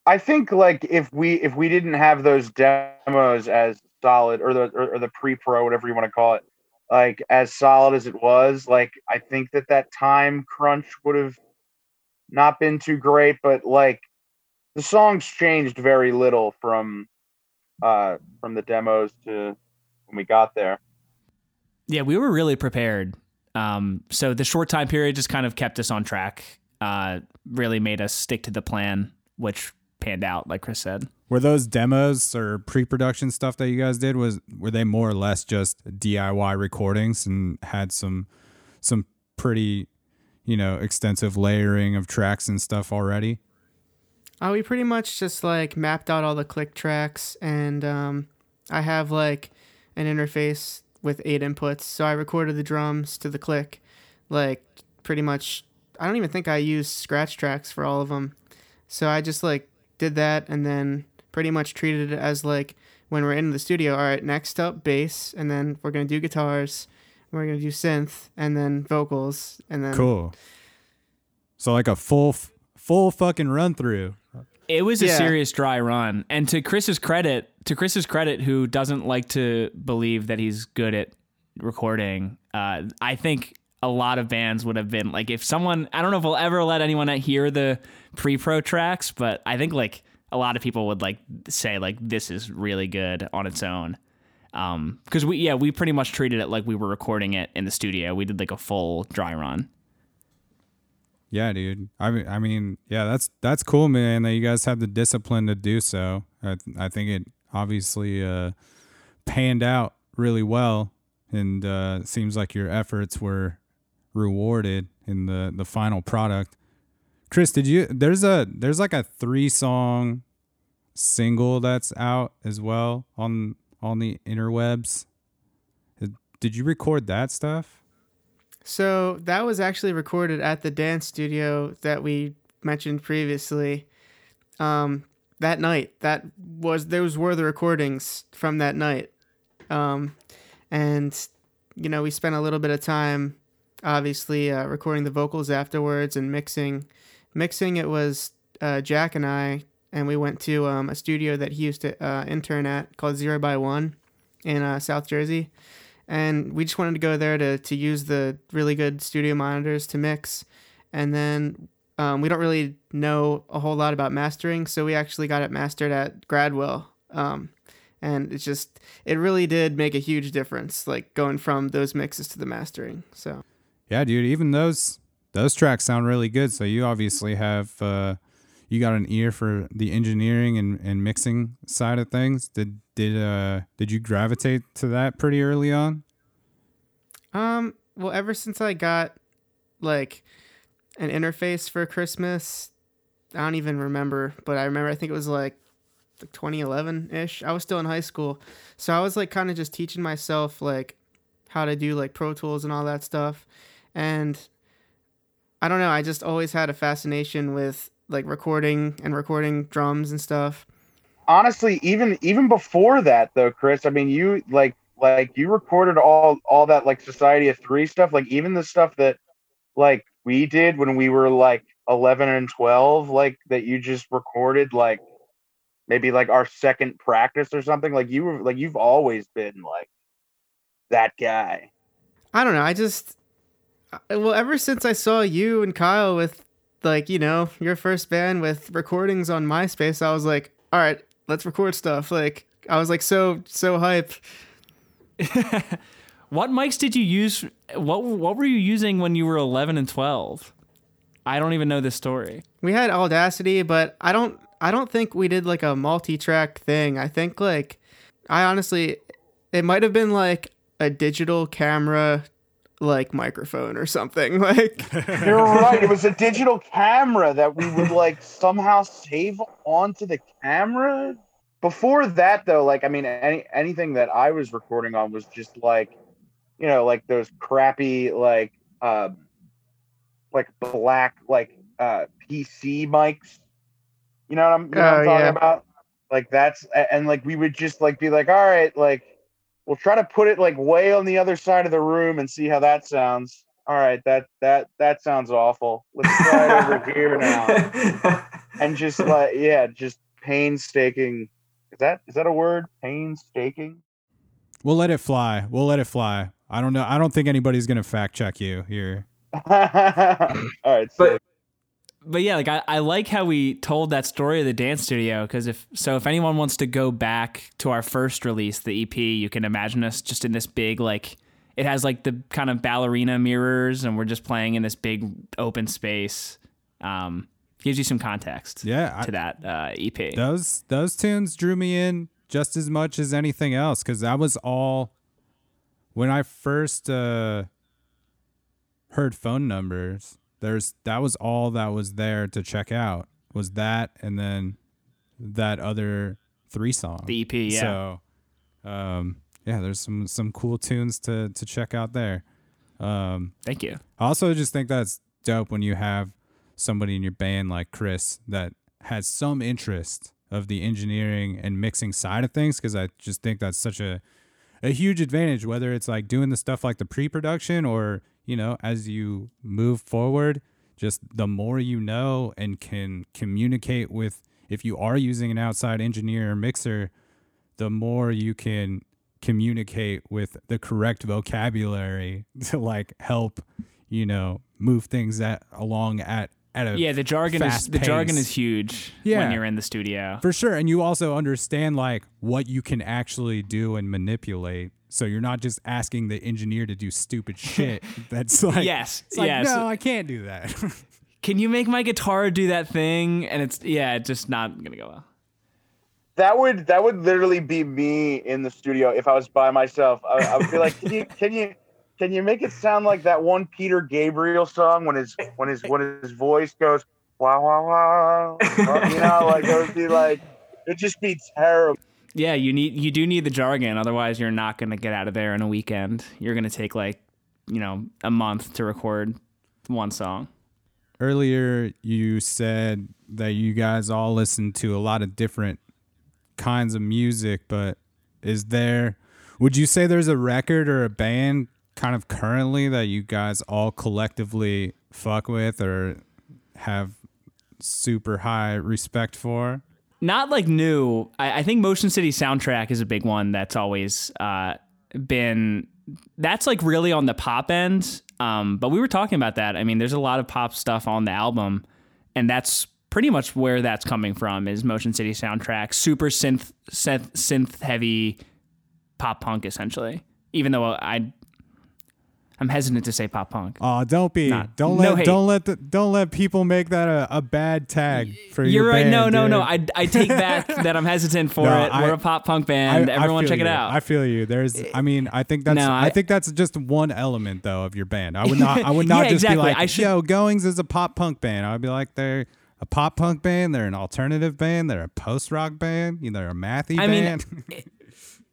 I think like if we if we didn't have those demos as solid or the or, or the pre pro whatever you want to call it like as solid as it was like I think that that time crunch would have not been too great but like the songs changed very little from uh from the demos to when we got there Yeah, we were really prepared. Um, so the short time period just kind of kept us on track, uh, really made us stick to the plan, which panned out, like Chris said. Were those demos or pre-production stuff that you guys did was were they more or less just DIY recordings and had some some pretty you know extensive layering of tracks and stuff already? Uh, we pretty much just like mapped out all the click tracks, and um, I have like an interface with eight inputs. So I recorded the drums to the click, like pretty much. I don't even think I used scratch tracks for all of them. So I just like did that, and then pretty much treated it as like when we're in the studio. All right, next up bass, and then we're gonna do guitars. We're gonna do synth, and then vocals, and then Cool. So like a full full fucking run through. It was a Yeah. serious dry run. And to Chris's credit, to Chris's credit, who doesn't like to believe that he's good at recording, uh, I think a lot of bands would have been like if someone I don't know if we'll ever let anyone hear the pre-pro tracks, but I think like a lot of people would like say like this is really good on its own. Um, because we yeah we pretty much treated it like we were recording it in the studio. We did like a full dry run. Yeah, dude. I mean, I mean, yeah, that's that's cool, man. That you guys have the discipline to do so. I I think it obviously uh, panned out really well, and uh, seems like your efforts were rewarded in the the final product. Chris, did you? There's a there's like a three song single that's out as well on on the interwebs. Did you record that stuff? So that was actually recorded at the dance studio that we mentioned previously. Um, that night, that was those were the recordings from that night, um, and you know we spent a little bit of time, obviously uh, recording the vocals afterwards and mixing. Mixing it was uh, Jack and I, and we went to um, a studio that he used to uh, intern at called Zero by One in uh, South Jersey and we just wanted to go there to to use the really good studio monitors to mix and then um, we don't really know a whole lot about mastering so we actually got it mastered at gradwell um, and it's just it really did make a huge difference like going from those mixes to the mastering so Yeah, dude. Even those those tracks sound really good. So you obviously have uh, you got an ear for the engineering and, and mixing side of things. Did did uh did you gravitate to that pretty early on? Um, well, ever since I got like an interface for Christmas, I don't even remember, but I remember I think it was like 2011 ish. I was still in high school, so I was like kind of just teaching myself like how to do like Pro Tools and all that stuff, and I don't know. I just always had a fascination with like recording and recording drums and stuff. honestly, even even before that though, Chris, I mean you like like you recorded all all that like Society of Three stuff, like even the stuff that like we did when we were like eleven and twelve, like that you just recorded like maybe like our second practice or something. Like you were like you've always been like that guy. I don't know. I just well, ever since I saw you and Kyle with like you know your first band with recordings on MySpace, I was like, all right, let's record stuff. Like I was like so so hype. What mics did you use? What what were you using when you were 11 and 12? I don't even know this story. We had Audacity, but I don't I don't think we did like a multi-track thing. I think like I honestly it might have been like a digital camera like microphone or something like You're right. It was a digital camera that we would like somehow save onto the camera. Before that, though, like I mean, any anything that I was recording on was just like, you know, like those crappy like, um, like black like uh PC mics. You know what I'm, you know what I'm Oh, talking yeah. about? Like that's and like we would just like be like, all right, like we'll try to put it like way on the other side of the room and see how that sounds. All right, that that that sounds awful. Let's try it over here now. And just like yeah, just painstaking. Is that is that a word? Painstaking. We'll let it fly. We'll let it fly. I don't know. I don't think anybody's gonna fact check you here. All right, so But- But yeah, like I, I like how we told that story of the dance studio because if so, if anyone wants to go back to our first release, the EP, you can imagine us just in this big like it has like the kind of ballerina mirrors, and we're just playing in this big open space. Um, gives you some context Yeah, I- to that uh, EP. those those tunes drew me in just as much as anything else because that was all when I first uh, heard phone numbers. There's that was all that was there to check out was that and then that other three song. The EP, yeah. So, um, yeah, there's some some cool tunes to to check out there. Um, Thank you. I also just think that's dope when you have somebody in your band like Chris that has some interest of the engineering and mixing side of things because I just think that's such a a huge advantage whether it's like doing the stuff like the pre-production or you know as you move forward just the more you know and can communicate with if you are using an outside engineer or mixer the more you can communicate with the correct vocabulary to like help, you know, move things at along at at a Yeah, the jargon is the jargon is huge Yeah. when you're in the studio. For sure. And you also understand like what you can actually do and manipulate. So you're not just asking the engineer to do stupid shit. That's like Yes, It's like, yes. no, I can't do that. Can you make my guitar do that thing? And it's yeah, it's just not gonna go well. That would that would literally be me in the studio if I was by myself. I, I would be like, can you can you can you make it sound like that one Peter Gabriel song when his when his when his voice goes wow wow wow, you know, like it would be like it'd just be terrible. Yeah, you need you do need the jargon, otherwise you're not gonna get out of there in a weekend. You're gonna take like, you know, a month to record one song. Earlier, you said that you guys all listen to a lot of different kinds of music, but is there, would you say there's a record or a band kind of currently that you guys all collectively fuck with or have super high respect for? Not like new. I, I think Motion City soundtrack is a big one that's always uh, been. That's like really on the pop end. Um, but we were talking about that. I mean, there's a lot of pop stuff on the album, and that's pretty much where that's coming from. Is Motion City soundtrack super synth synth, synth heavy pop punk essentially. Even though I, I'm hesitant to say pop punk. Oh, don't be. Not- don't no let hate. don't let the, don't let people make that a, a bad tag for you. You're your right. band, no, no, no. I, I take back that I'm hesitant for No, it. I- We're a pop punk band. I- Everyone check it out. I feel you. There's, I mean, I think that's, No, I, I- think that's just one element though of your band. I would not, I would not Yeah, just exactly. be like, I should- yo, Goings is a pop punk band. I would be like, they're a pop punk band. They're an alternative band. They're a post rock band. You know, they're a mathy I mean, band.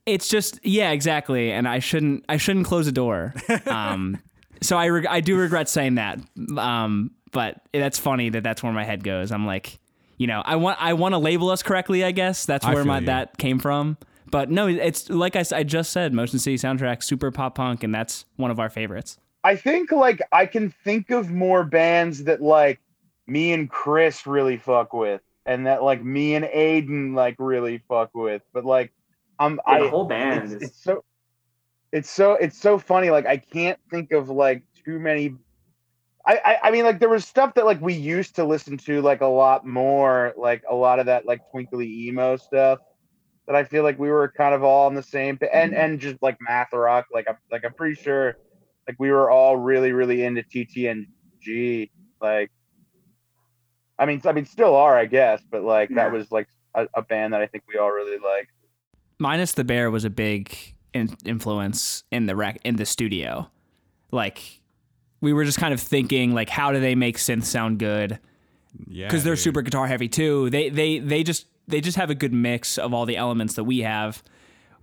It's just yeah, exactly. And I shouldn't I shouldn't close a door. Um, so I reg- I do regret saying that. Um, but that's funny that that's where my head goes. I'm like, you know, I want I want to label us correctly. I guess that's where my you. that came from. But no, it's like I, I just said, Motion City soundtrack, super pop punk, and that's one of our favorites. I think like I can think of more bands that like me and Chris really fuck with, and that like me and Aiden like really fuck with. But like, Um, I'm Yeah, I the whole band it's, is it's so it's so it's so funny. Like I can't think of like too many. I, I I mean like there was stuff that like we used to listen to like a lot more, like a lot of that like twinkly emo stuff that I feel like we were kind of all on the same and mm-hmm. and just like math rock. Like I'm like I'm pretty sure like we were all really really into TTNG. Like I mean I mean still are I guess, but like that was like a, a band that I think we all really liked. Minus the Bear was a big in- influence in the rec- in the studio. Like we were just kind of thinking like how do they make synth sound good? yeah, because they're dude. super guitar heavy too. They they they just they just have a good mix of all the elements that we have.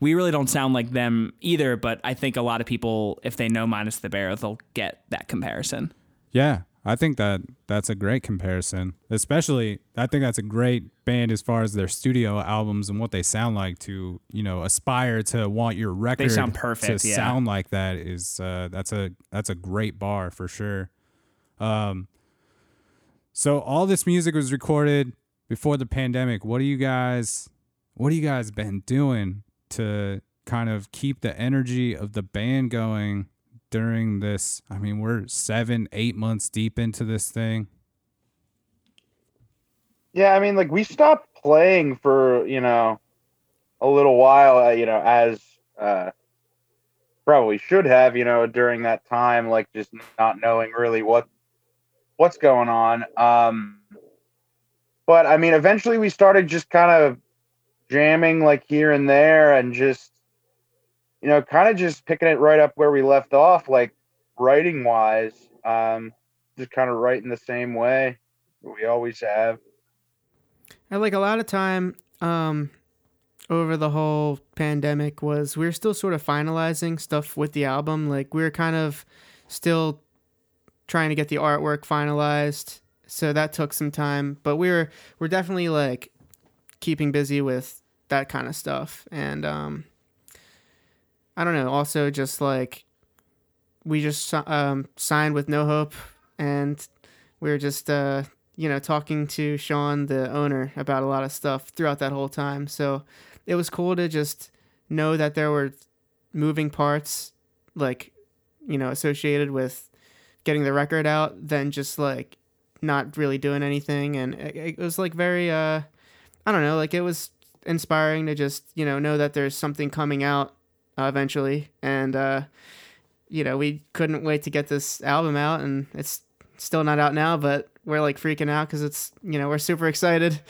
We really don't sound like them either, but I think a lot of people, if they know Minus the Bear, they'll get that comparison. Yeah, I think that that's a great comparison. Especially, I think that's a great band as far as their studio albums and what they sound like. To you know, aspire to want your record they sound perfect, to yeah. sound like that is uh, that's a that's a great bar for sure. Um, so all this music was recorded before the pandemic. What do you guys, what do you guys been doing to kind of keep the energy of the band going during this? I mean, we're seven, eight months deep into this thing. Yeah, I mean, like we stopped playing for you know a little while. Uh, you know, as uh, probably should have. You know, during that time, like just not knowing really what what's going on. Um, but I mean, eventually we started just kind of jamming like here and there, and just you know, kind of just picking it right up where we left off, like writing wise. Um, just kind of writing the same way we always have. I like a lot of time um over the whole pandemic was we were still sort of finalizing stuff with the album. Like we were kind of still trying to get the artwork finalized. So that took some time. But we were we're definitely like keeping busy with that kind of stuff. And um I don't know, also just like we just um signed with No Hope and we were just uh you know, talking to Sean, the owner, about a lot of stuff throughout that whole time. So it was cool to just know that there were moving parts, like, you know, associated with getting the record out, than just like not really doing anything. And it, it was like very, uh, I don't know, like it was inspiring to just, you know, know that there's something coming out uh, eventually. And, uh, you know, we couldn't wait to get this album out, and it's still not out now, but we're like freaking out because it's, you know, we're super excited.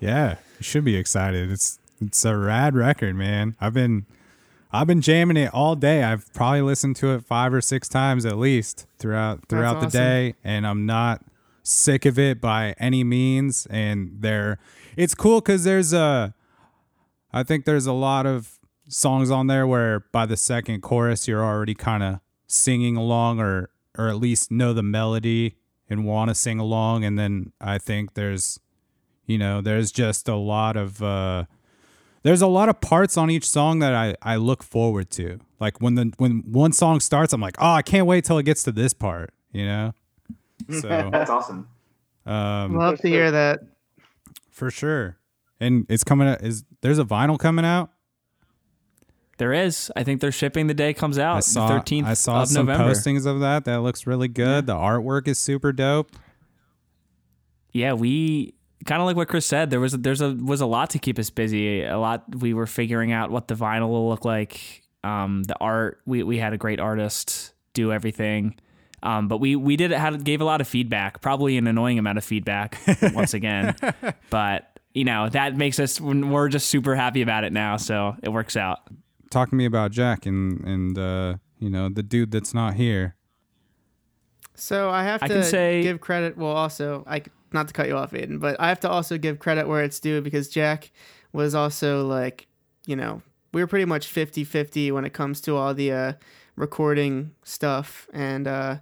Yeah, you should be excited. It's it's a rad record, man. I've been I've been jamming it all day. I've probably listened to it five or six times at least throughout throughout the day, and I'm not sick of it by any means. And there, it's cool because there's a, I think there's a lot of songs on there where by the second chorus you're already kind of singing along or or at least know the melody and want to sing along, and then I think there's you know there's just a lot of uh there's a lot of parts on each song that I, I look forward to. Like when the when one song starts i'm like oh i can't wait till it gets to this part you know? So That's awesome. um Love to hear that. for sure. And it's coming out is there's a vinyl coming out There is. I think they're shipping the day comes out. i saw the 13th i saw of some November. postings of that that looks really good the artwork is super dope yeah, we kind of like what Chris said. There was a, there's a was a lot to keep us busy. A lot we were figuring out what the vinyl will look like. Um, the art we we had a great artist do everything. Um, but we we did had gave a lot of feedback, probably an annoying amount of feedback once again. but you know that makes us we're just super happy about it now, so it works out. Talk to me about jack and and uh you know the dude that's not here So I have I to can say- give credit. Well, also, I not to cut you off, Aiden, but I have to also give credit where it's due because Jack was also like, you know, we were pretty much 50-50 when it comes to all the uh, recording stuff, and uh,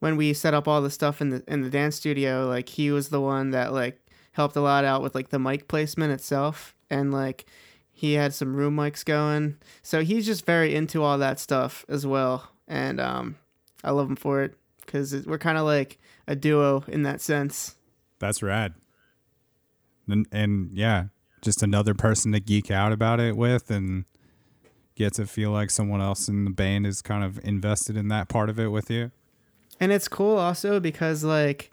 when we set up all the stuff in the in the dance studio, like he was the one that like helped a lot out with like the mic placement itself, and like he had some room mics going, so he's just very into all that stuff as well, and um, I love him for it because we're kind of like a duo in that sense. That's rad. And, and yeah, just another person to geek out about it with and get to feel like someone else in the band is kind of invested in that part of it with you. And it's cool also because like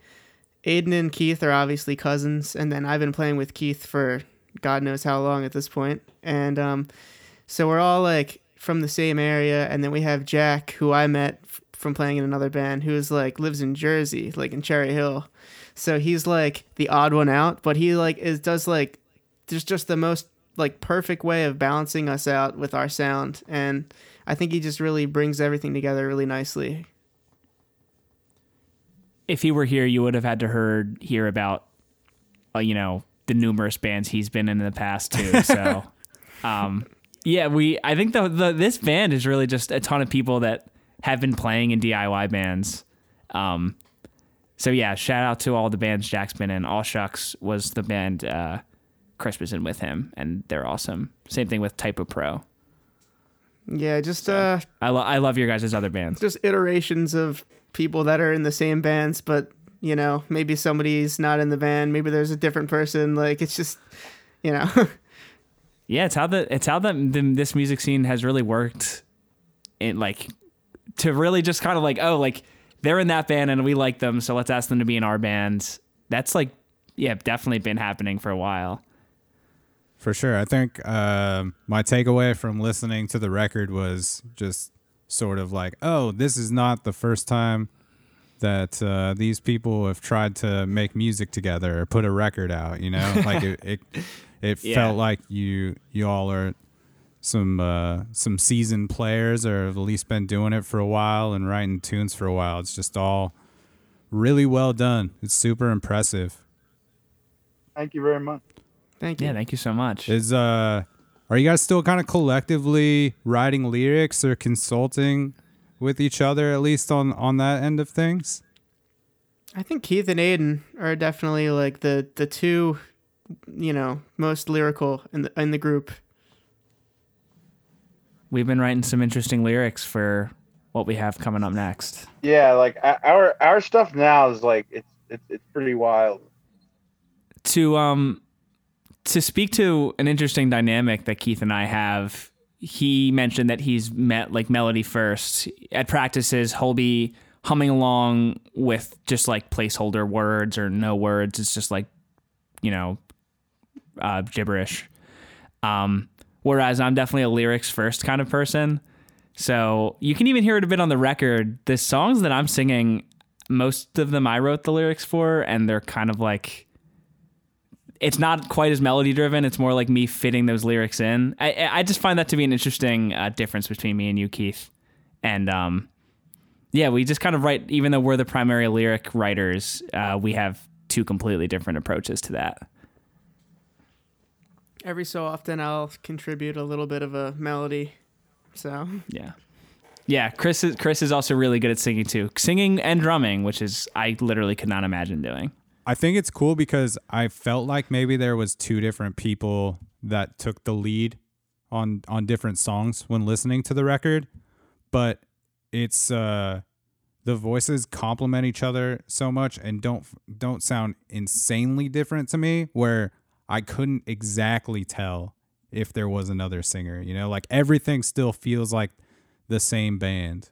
Aiden and Keith are obviously cousins, and then I've been playing with Keith for God knows how long at this point, and um, so we're all like from the same area, and then we have Jack, who I met f- from playing in another band, who's like lives in Jersey, like in Cherry Hill, so he's like the odd one out, but he like is does like there's just the most like perfect way of balancing us out with our sound, and I think he just really brings everything together really nicely. if he were here, you would have had to heard hear about, uh, you know, the numerous bands he's been in in the past too. So, um, yeah, we. I think the, the this band is really just a ton of people that have been playing in DIY bands. Um, so yeah, shout out to all the bands Jack's been in. All Shucks was the band uh, Chris was in with him, and they're awesome. Same thing with Typo Pro. Yeah, just uh, I, lo- I love your guys' other bands. just iterations of people that are in the same bands, but you know, maybe somebody's not in the band. Maybe there's a different person. Like it's just, you know, Yeah, it's how the it's how the, the this music scene has really worked. In like to really just kind of like oh like they're in that band and we like them, so let's ask them to be in our band. That's like yeah, definitely been happening for a while. For sure. I think um my takeaway from listening to the record was just sort of like, oh, this is not the first time that uh, these people have tried to make music together or put a record out. You know, like it it, it Yeah. felt like you you all are some uh, some seasoned players or have at least been doing it for a while and writing tunes for a while. It's just all really well done. It's super impressive. Thank you very much. thank you. Yeah, thank you so much. Is uh are you guys still kind of collectively writing lyrics or consulting with each other at least on on that end of things? I think Keith and Aiden are definitely like the the two, you know, most lyrical in the in the group. We've been writing some interesting lyrics for what we have coming up next. Yeah, like our our stuff now is like it's it's it's pretty wild. to um to speak to an interesting dynamic that Keith and I have, he mentioned that he's met like melody first at practices. He'll be humming along with just like placeholder words or no words. It's just like you know uh, gibberish. Um, whereas I'm definitely a lyrics first kind of person. So you can even hear it a bit on the record. The songs that I'm singing, most of them I wrote the lyrics for, and they're kind of like it's not quite as melody driven. It's more like me fitting those lyrics in. I I just find that to be an interesting uh, difference between me and you, Keith. And um, yeah, we just kind of write. Even though we're the primary lyric writers, uh, we have two completely different approaches to that. Every so often, I'll contribute a little bit of a melody. So Yeah, yeah. Chris is Chris is also really good at singing too, singing and drumming, which is I literally could not imagine doing. I think it's cool because I felt like maybe there was two different people that took the lead on on different songs when listening to the record, but it's uh the voices complement each other so much and don't don't sound insanely different to me where I couldn't exactly tell if there was another singer, you know? Like everything still feels like the same band.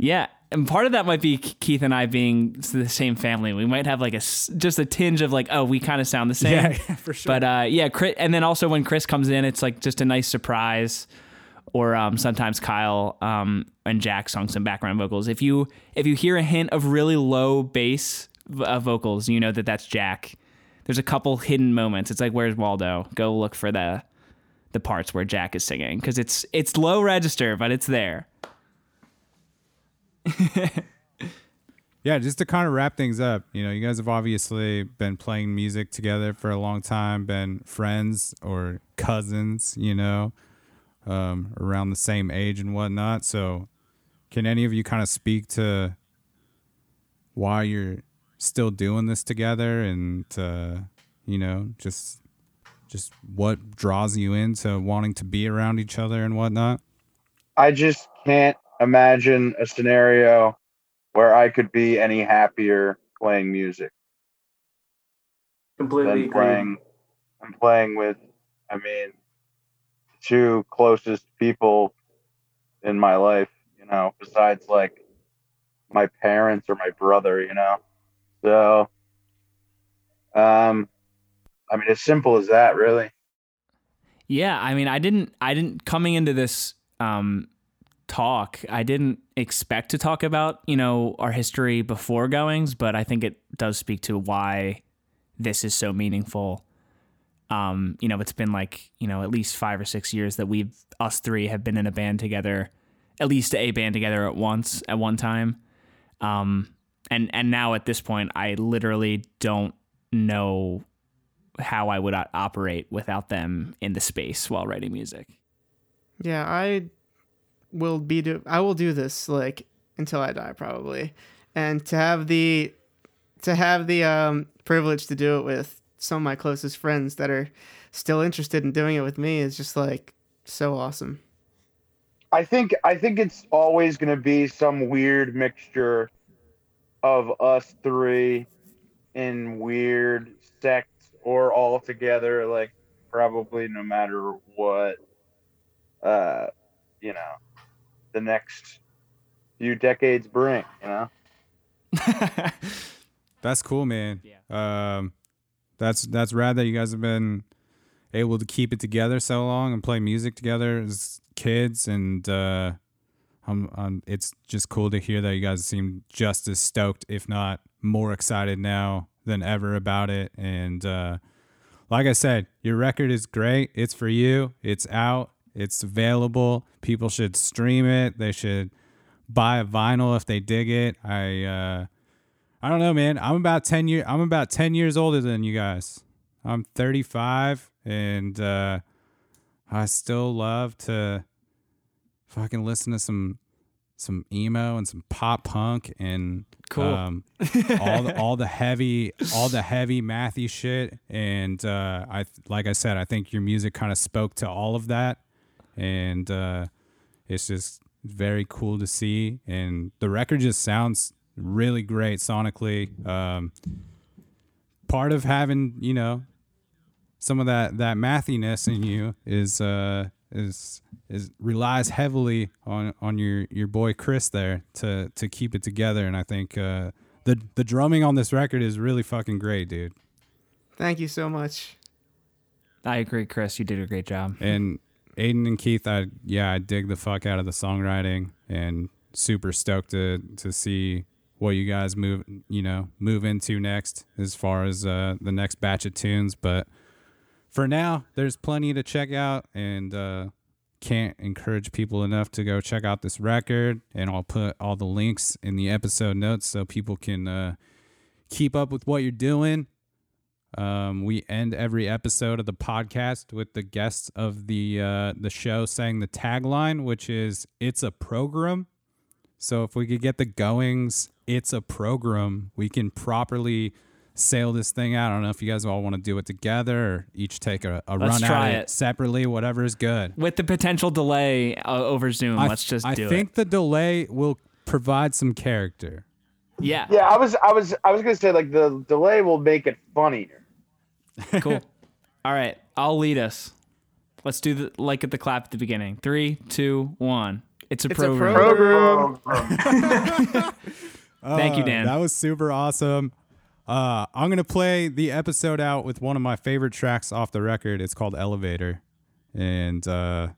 Yeah, and part of that might be Keith and I being the same family. We might have like a just a tinge of like, oh, we kind of sound the same. Yeah, yeah, for sure. But uh, yeah, Chris, and then also when Chris comes in, it's like just a nice surprise. Or um, sometimes Kyle um, and Jack sung some background vocals. If you if you hear a hint of really low bass uh, vocals, you know that that's Jack. There's a couple hidden moments. It's like where's Waldo? Go look for the the parts where Jack is singing because it's it's low register, but it's there. Yeah, just to kind of wrap things up, you know, you guys have obviously been playing music together for a long time, been friends or cousins, you know, um, around the same age and whatnot. So, can any of you kind of speak to why you're still doing this together and, uh, you know, just just what draws you into wanting to be around each other and whatnot? I just can't imagine a scenario where I could be any happier playing music Completely than playing and playing with I mean two closest people in my life, you know, besides like my parents or my brother, you know. So um I mean as simple as that really. Yeah, I mean, I didn't, I didn't coming into this um, talk, I didn't expect to talk about you know our history before goings, but I think it does speak to why this is so meaningful. Um, you know, it's been like you know at least five or six years that we've us three have been in a band together, at least a band together at once at one time. Um, and and now at this point, I literally don't know how I would operate without them in the space while writing music. yeah, I will be do I will do this like until I die probably, and to have the to have the um, privilege to do it with some of my closest friends that are still interested in doing it with me is just like so awesome. I think I think it's always going to be some weird mixture of us three in weird sects or all together like probably no matter what uh you know the next few decades bring, you know. That's cool, man. Yeah. Um, that's that's rad that you guys have been able to keep it together so long and play music together as kids, and uh, I'm, I'm, it's just cool to hear that you guys seem just as stoked, if not more excited now than ever about it. And uh, like I said, your record is great. It's for you. It's out. It's available. People should stream it. They should buy a vinyl if they dig it. I uh, I don't know, man. I'm about ten year. I'm about ten years older than you guys. I'm 35, and uh, I still love to fucking listen to some some emo and some pop punk and Cool. um, all the, all the heavy all the heavy mathy shit. And uh, I like I said, I think your music kind of spoke to all of that, and uh, it's just very cool to see. And the record just sounds really great sonically. Um, part of having you know some of that that mathiness in you is uh is is relies heavily on on your your boy Chris there to to keep it together and I think uh the the drumming on this record is really fucking great dude Thank you so much. I agree, Chris. You did a great job. and Aiden and Keith I yeah I dig the fuck out of the songwriting and super stoked to to see what you guys move you know move into next as far as uh the next batch of tunes but for now, there's plenty to check out, and uh, can't encourage people enough to go check out this record. And I'll put all the links in the episode notes so people can uh, keep up with what you're doing. Um, we end every episode of the podcast with the guests of the uh, the show saying the tagline, which is "It's a program." So if we could get the goings, it's a program. We can properly sail this thing out. I don't know if you guys all want to do it together or each take a, a Let's run try at it. it separately. Whatever is good. With the potential delay uh, over Zoom, I, let's just I do it. I think the delay will provide some character. Yeah. Yeah, I was, I was, I was gonna say like the delay will make it funnier. Cool. All right. I'll lead us. Let's do the like at the clap at the beginning. Three, two, one. It's a It's a program. program. Thank you, Uh, Dan. That was super awesome. Uh, I'm gonna play the episode out with one of my favorite tracks off the record. It's called Elevator, and uh,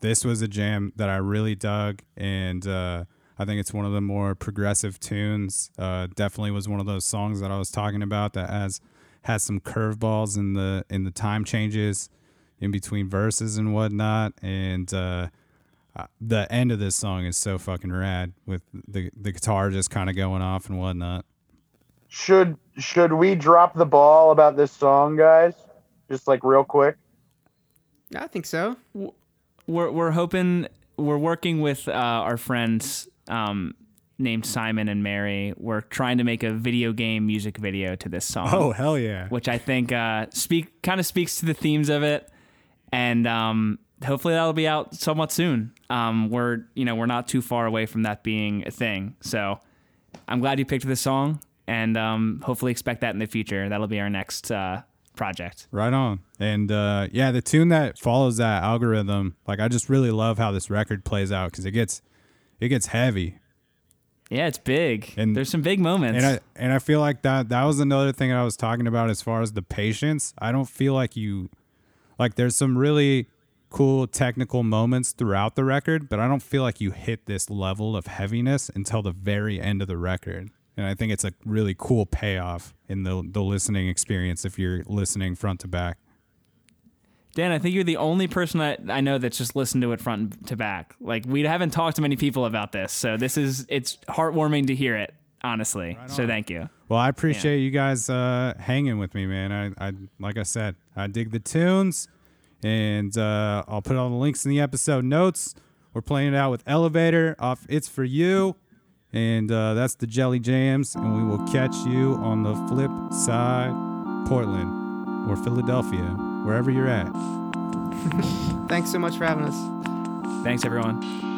this was a jam that I really dug, and uh, I think it's one of the more progressive tunes. Uh, definitely was one of those songs that I was talking about that has has some curveballs in the in the time changes in between verses and whatnot, and uh, uh, the end of this song is so fucking rad with the the guitar just kind of going off and whatnot. Should should we drop the ball about this song, guys? Just like real quick. I think so. We're we're hoping we're working with uh, our friends um, named Simon and Mary. We're trying to make a video game music video to this song. Oh hell yeah! which I think uh, speak kind of speaks to the themes of it, and um, hopefully that'll be out somewhat soon. Um, we're you know we're not too far away from that being a thing, so I'm glad you picked this song, and um, hopefully expect that in the future. That'll be our next uh, project. Right on. And uh, yeah, the tune that follows that algorithm, like I just really love how this record plays out because it gets it gets heavy, Yeah, it's big. And- There's some big moments. and I and I feel like that that was another thing I was talking about as far as the patience. I don't feel like you like there's some really cool technical moments throughout the record, but I don't feel like you hit this level of heaviness until the very end of the record. And I think it's a really cool payoff in the the listening experience if you're listening front to back. Dan, I think you're the only person that I know that's just listened to it front to back. Like we haven't talked to many people about this, so this is it's heartwarming to hear it. Honestly, so thank you. Well, I appreciate you guys uh, hanging with me, man. I, I like I said, I dig the tunes, and uh, I'll put all the links in the episode notes. We're playing it out with Elevator off "It's for You," and uh, that's the Jelly Jams. And we will catch you on the flip side, Portland or Philadelphia, wherever you're at. Thanks so much for having us. Thanks, everyone.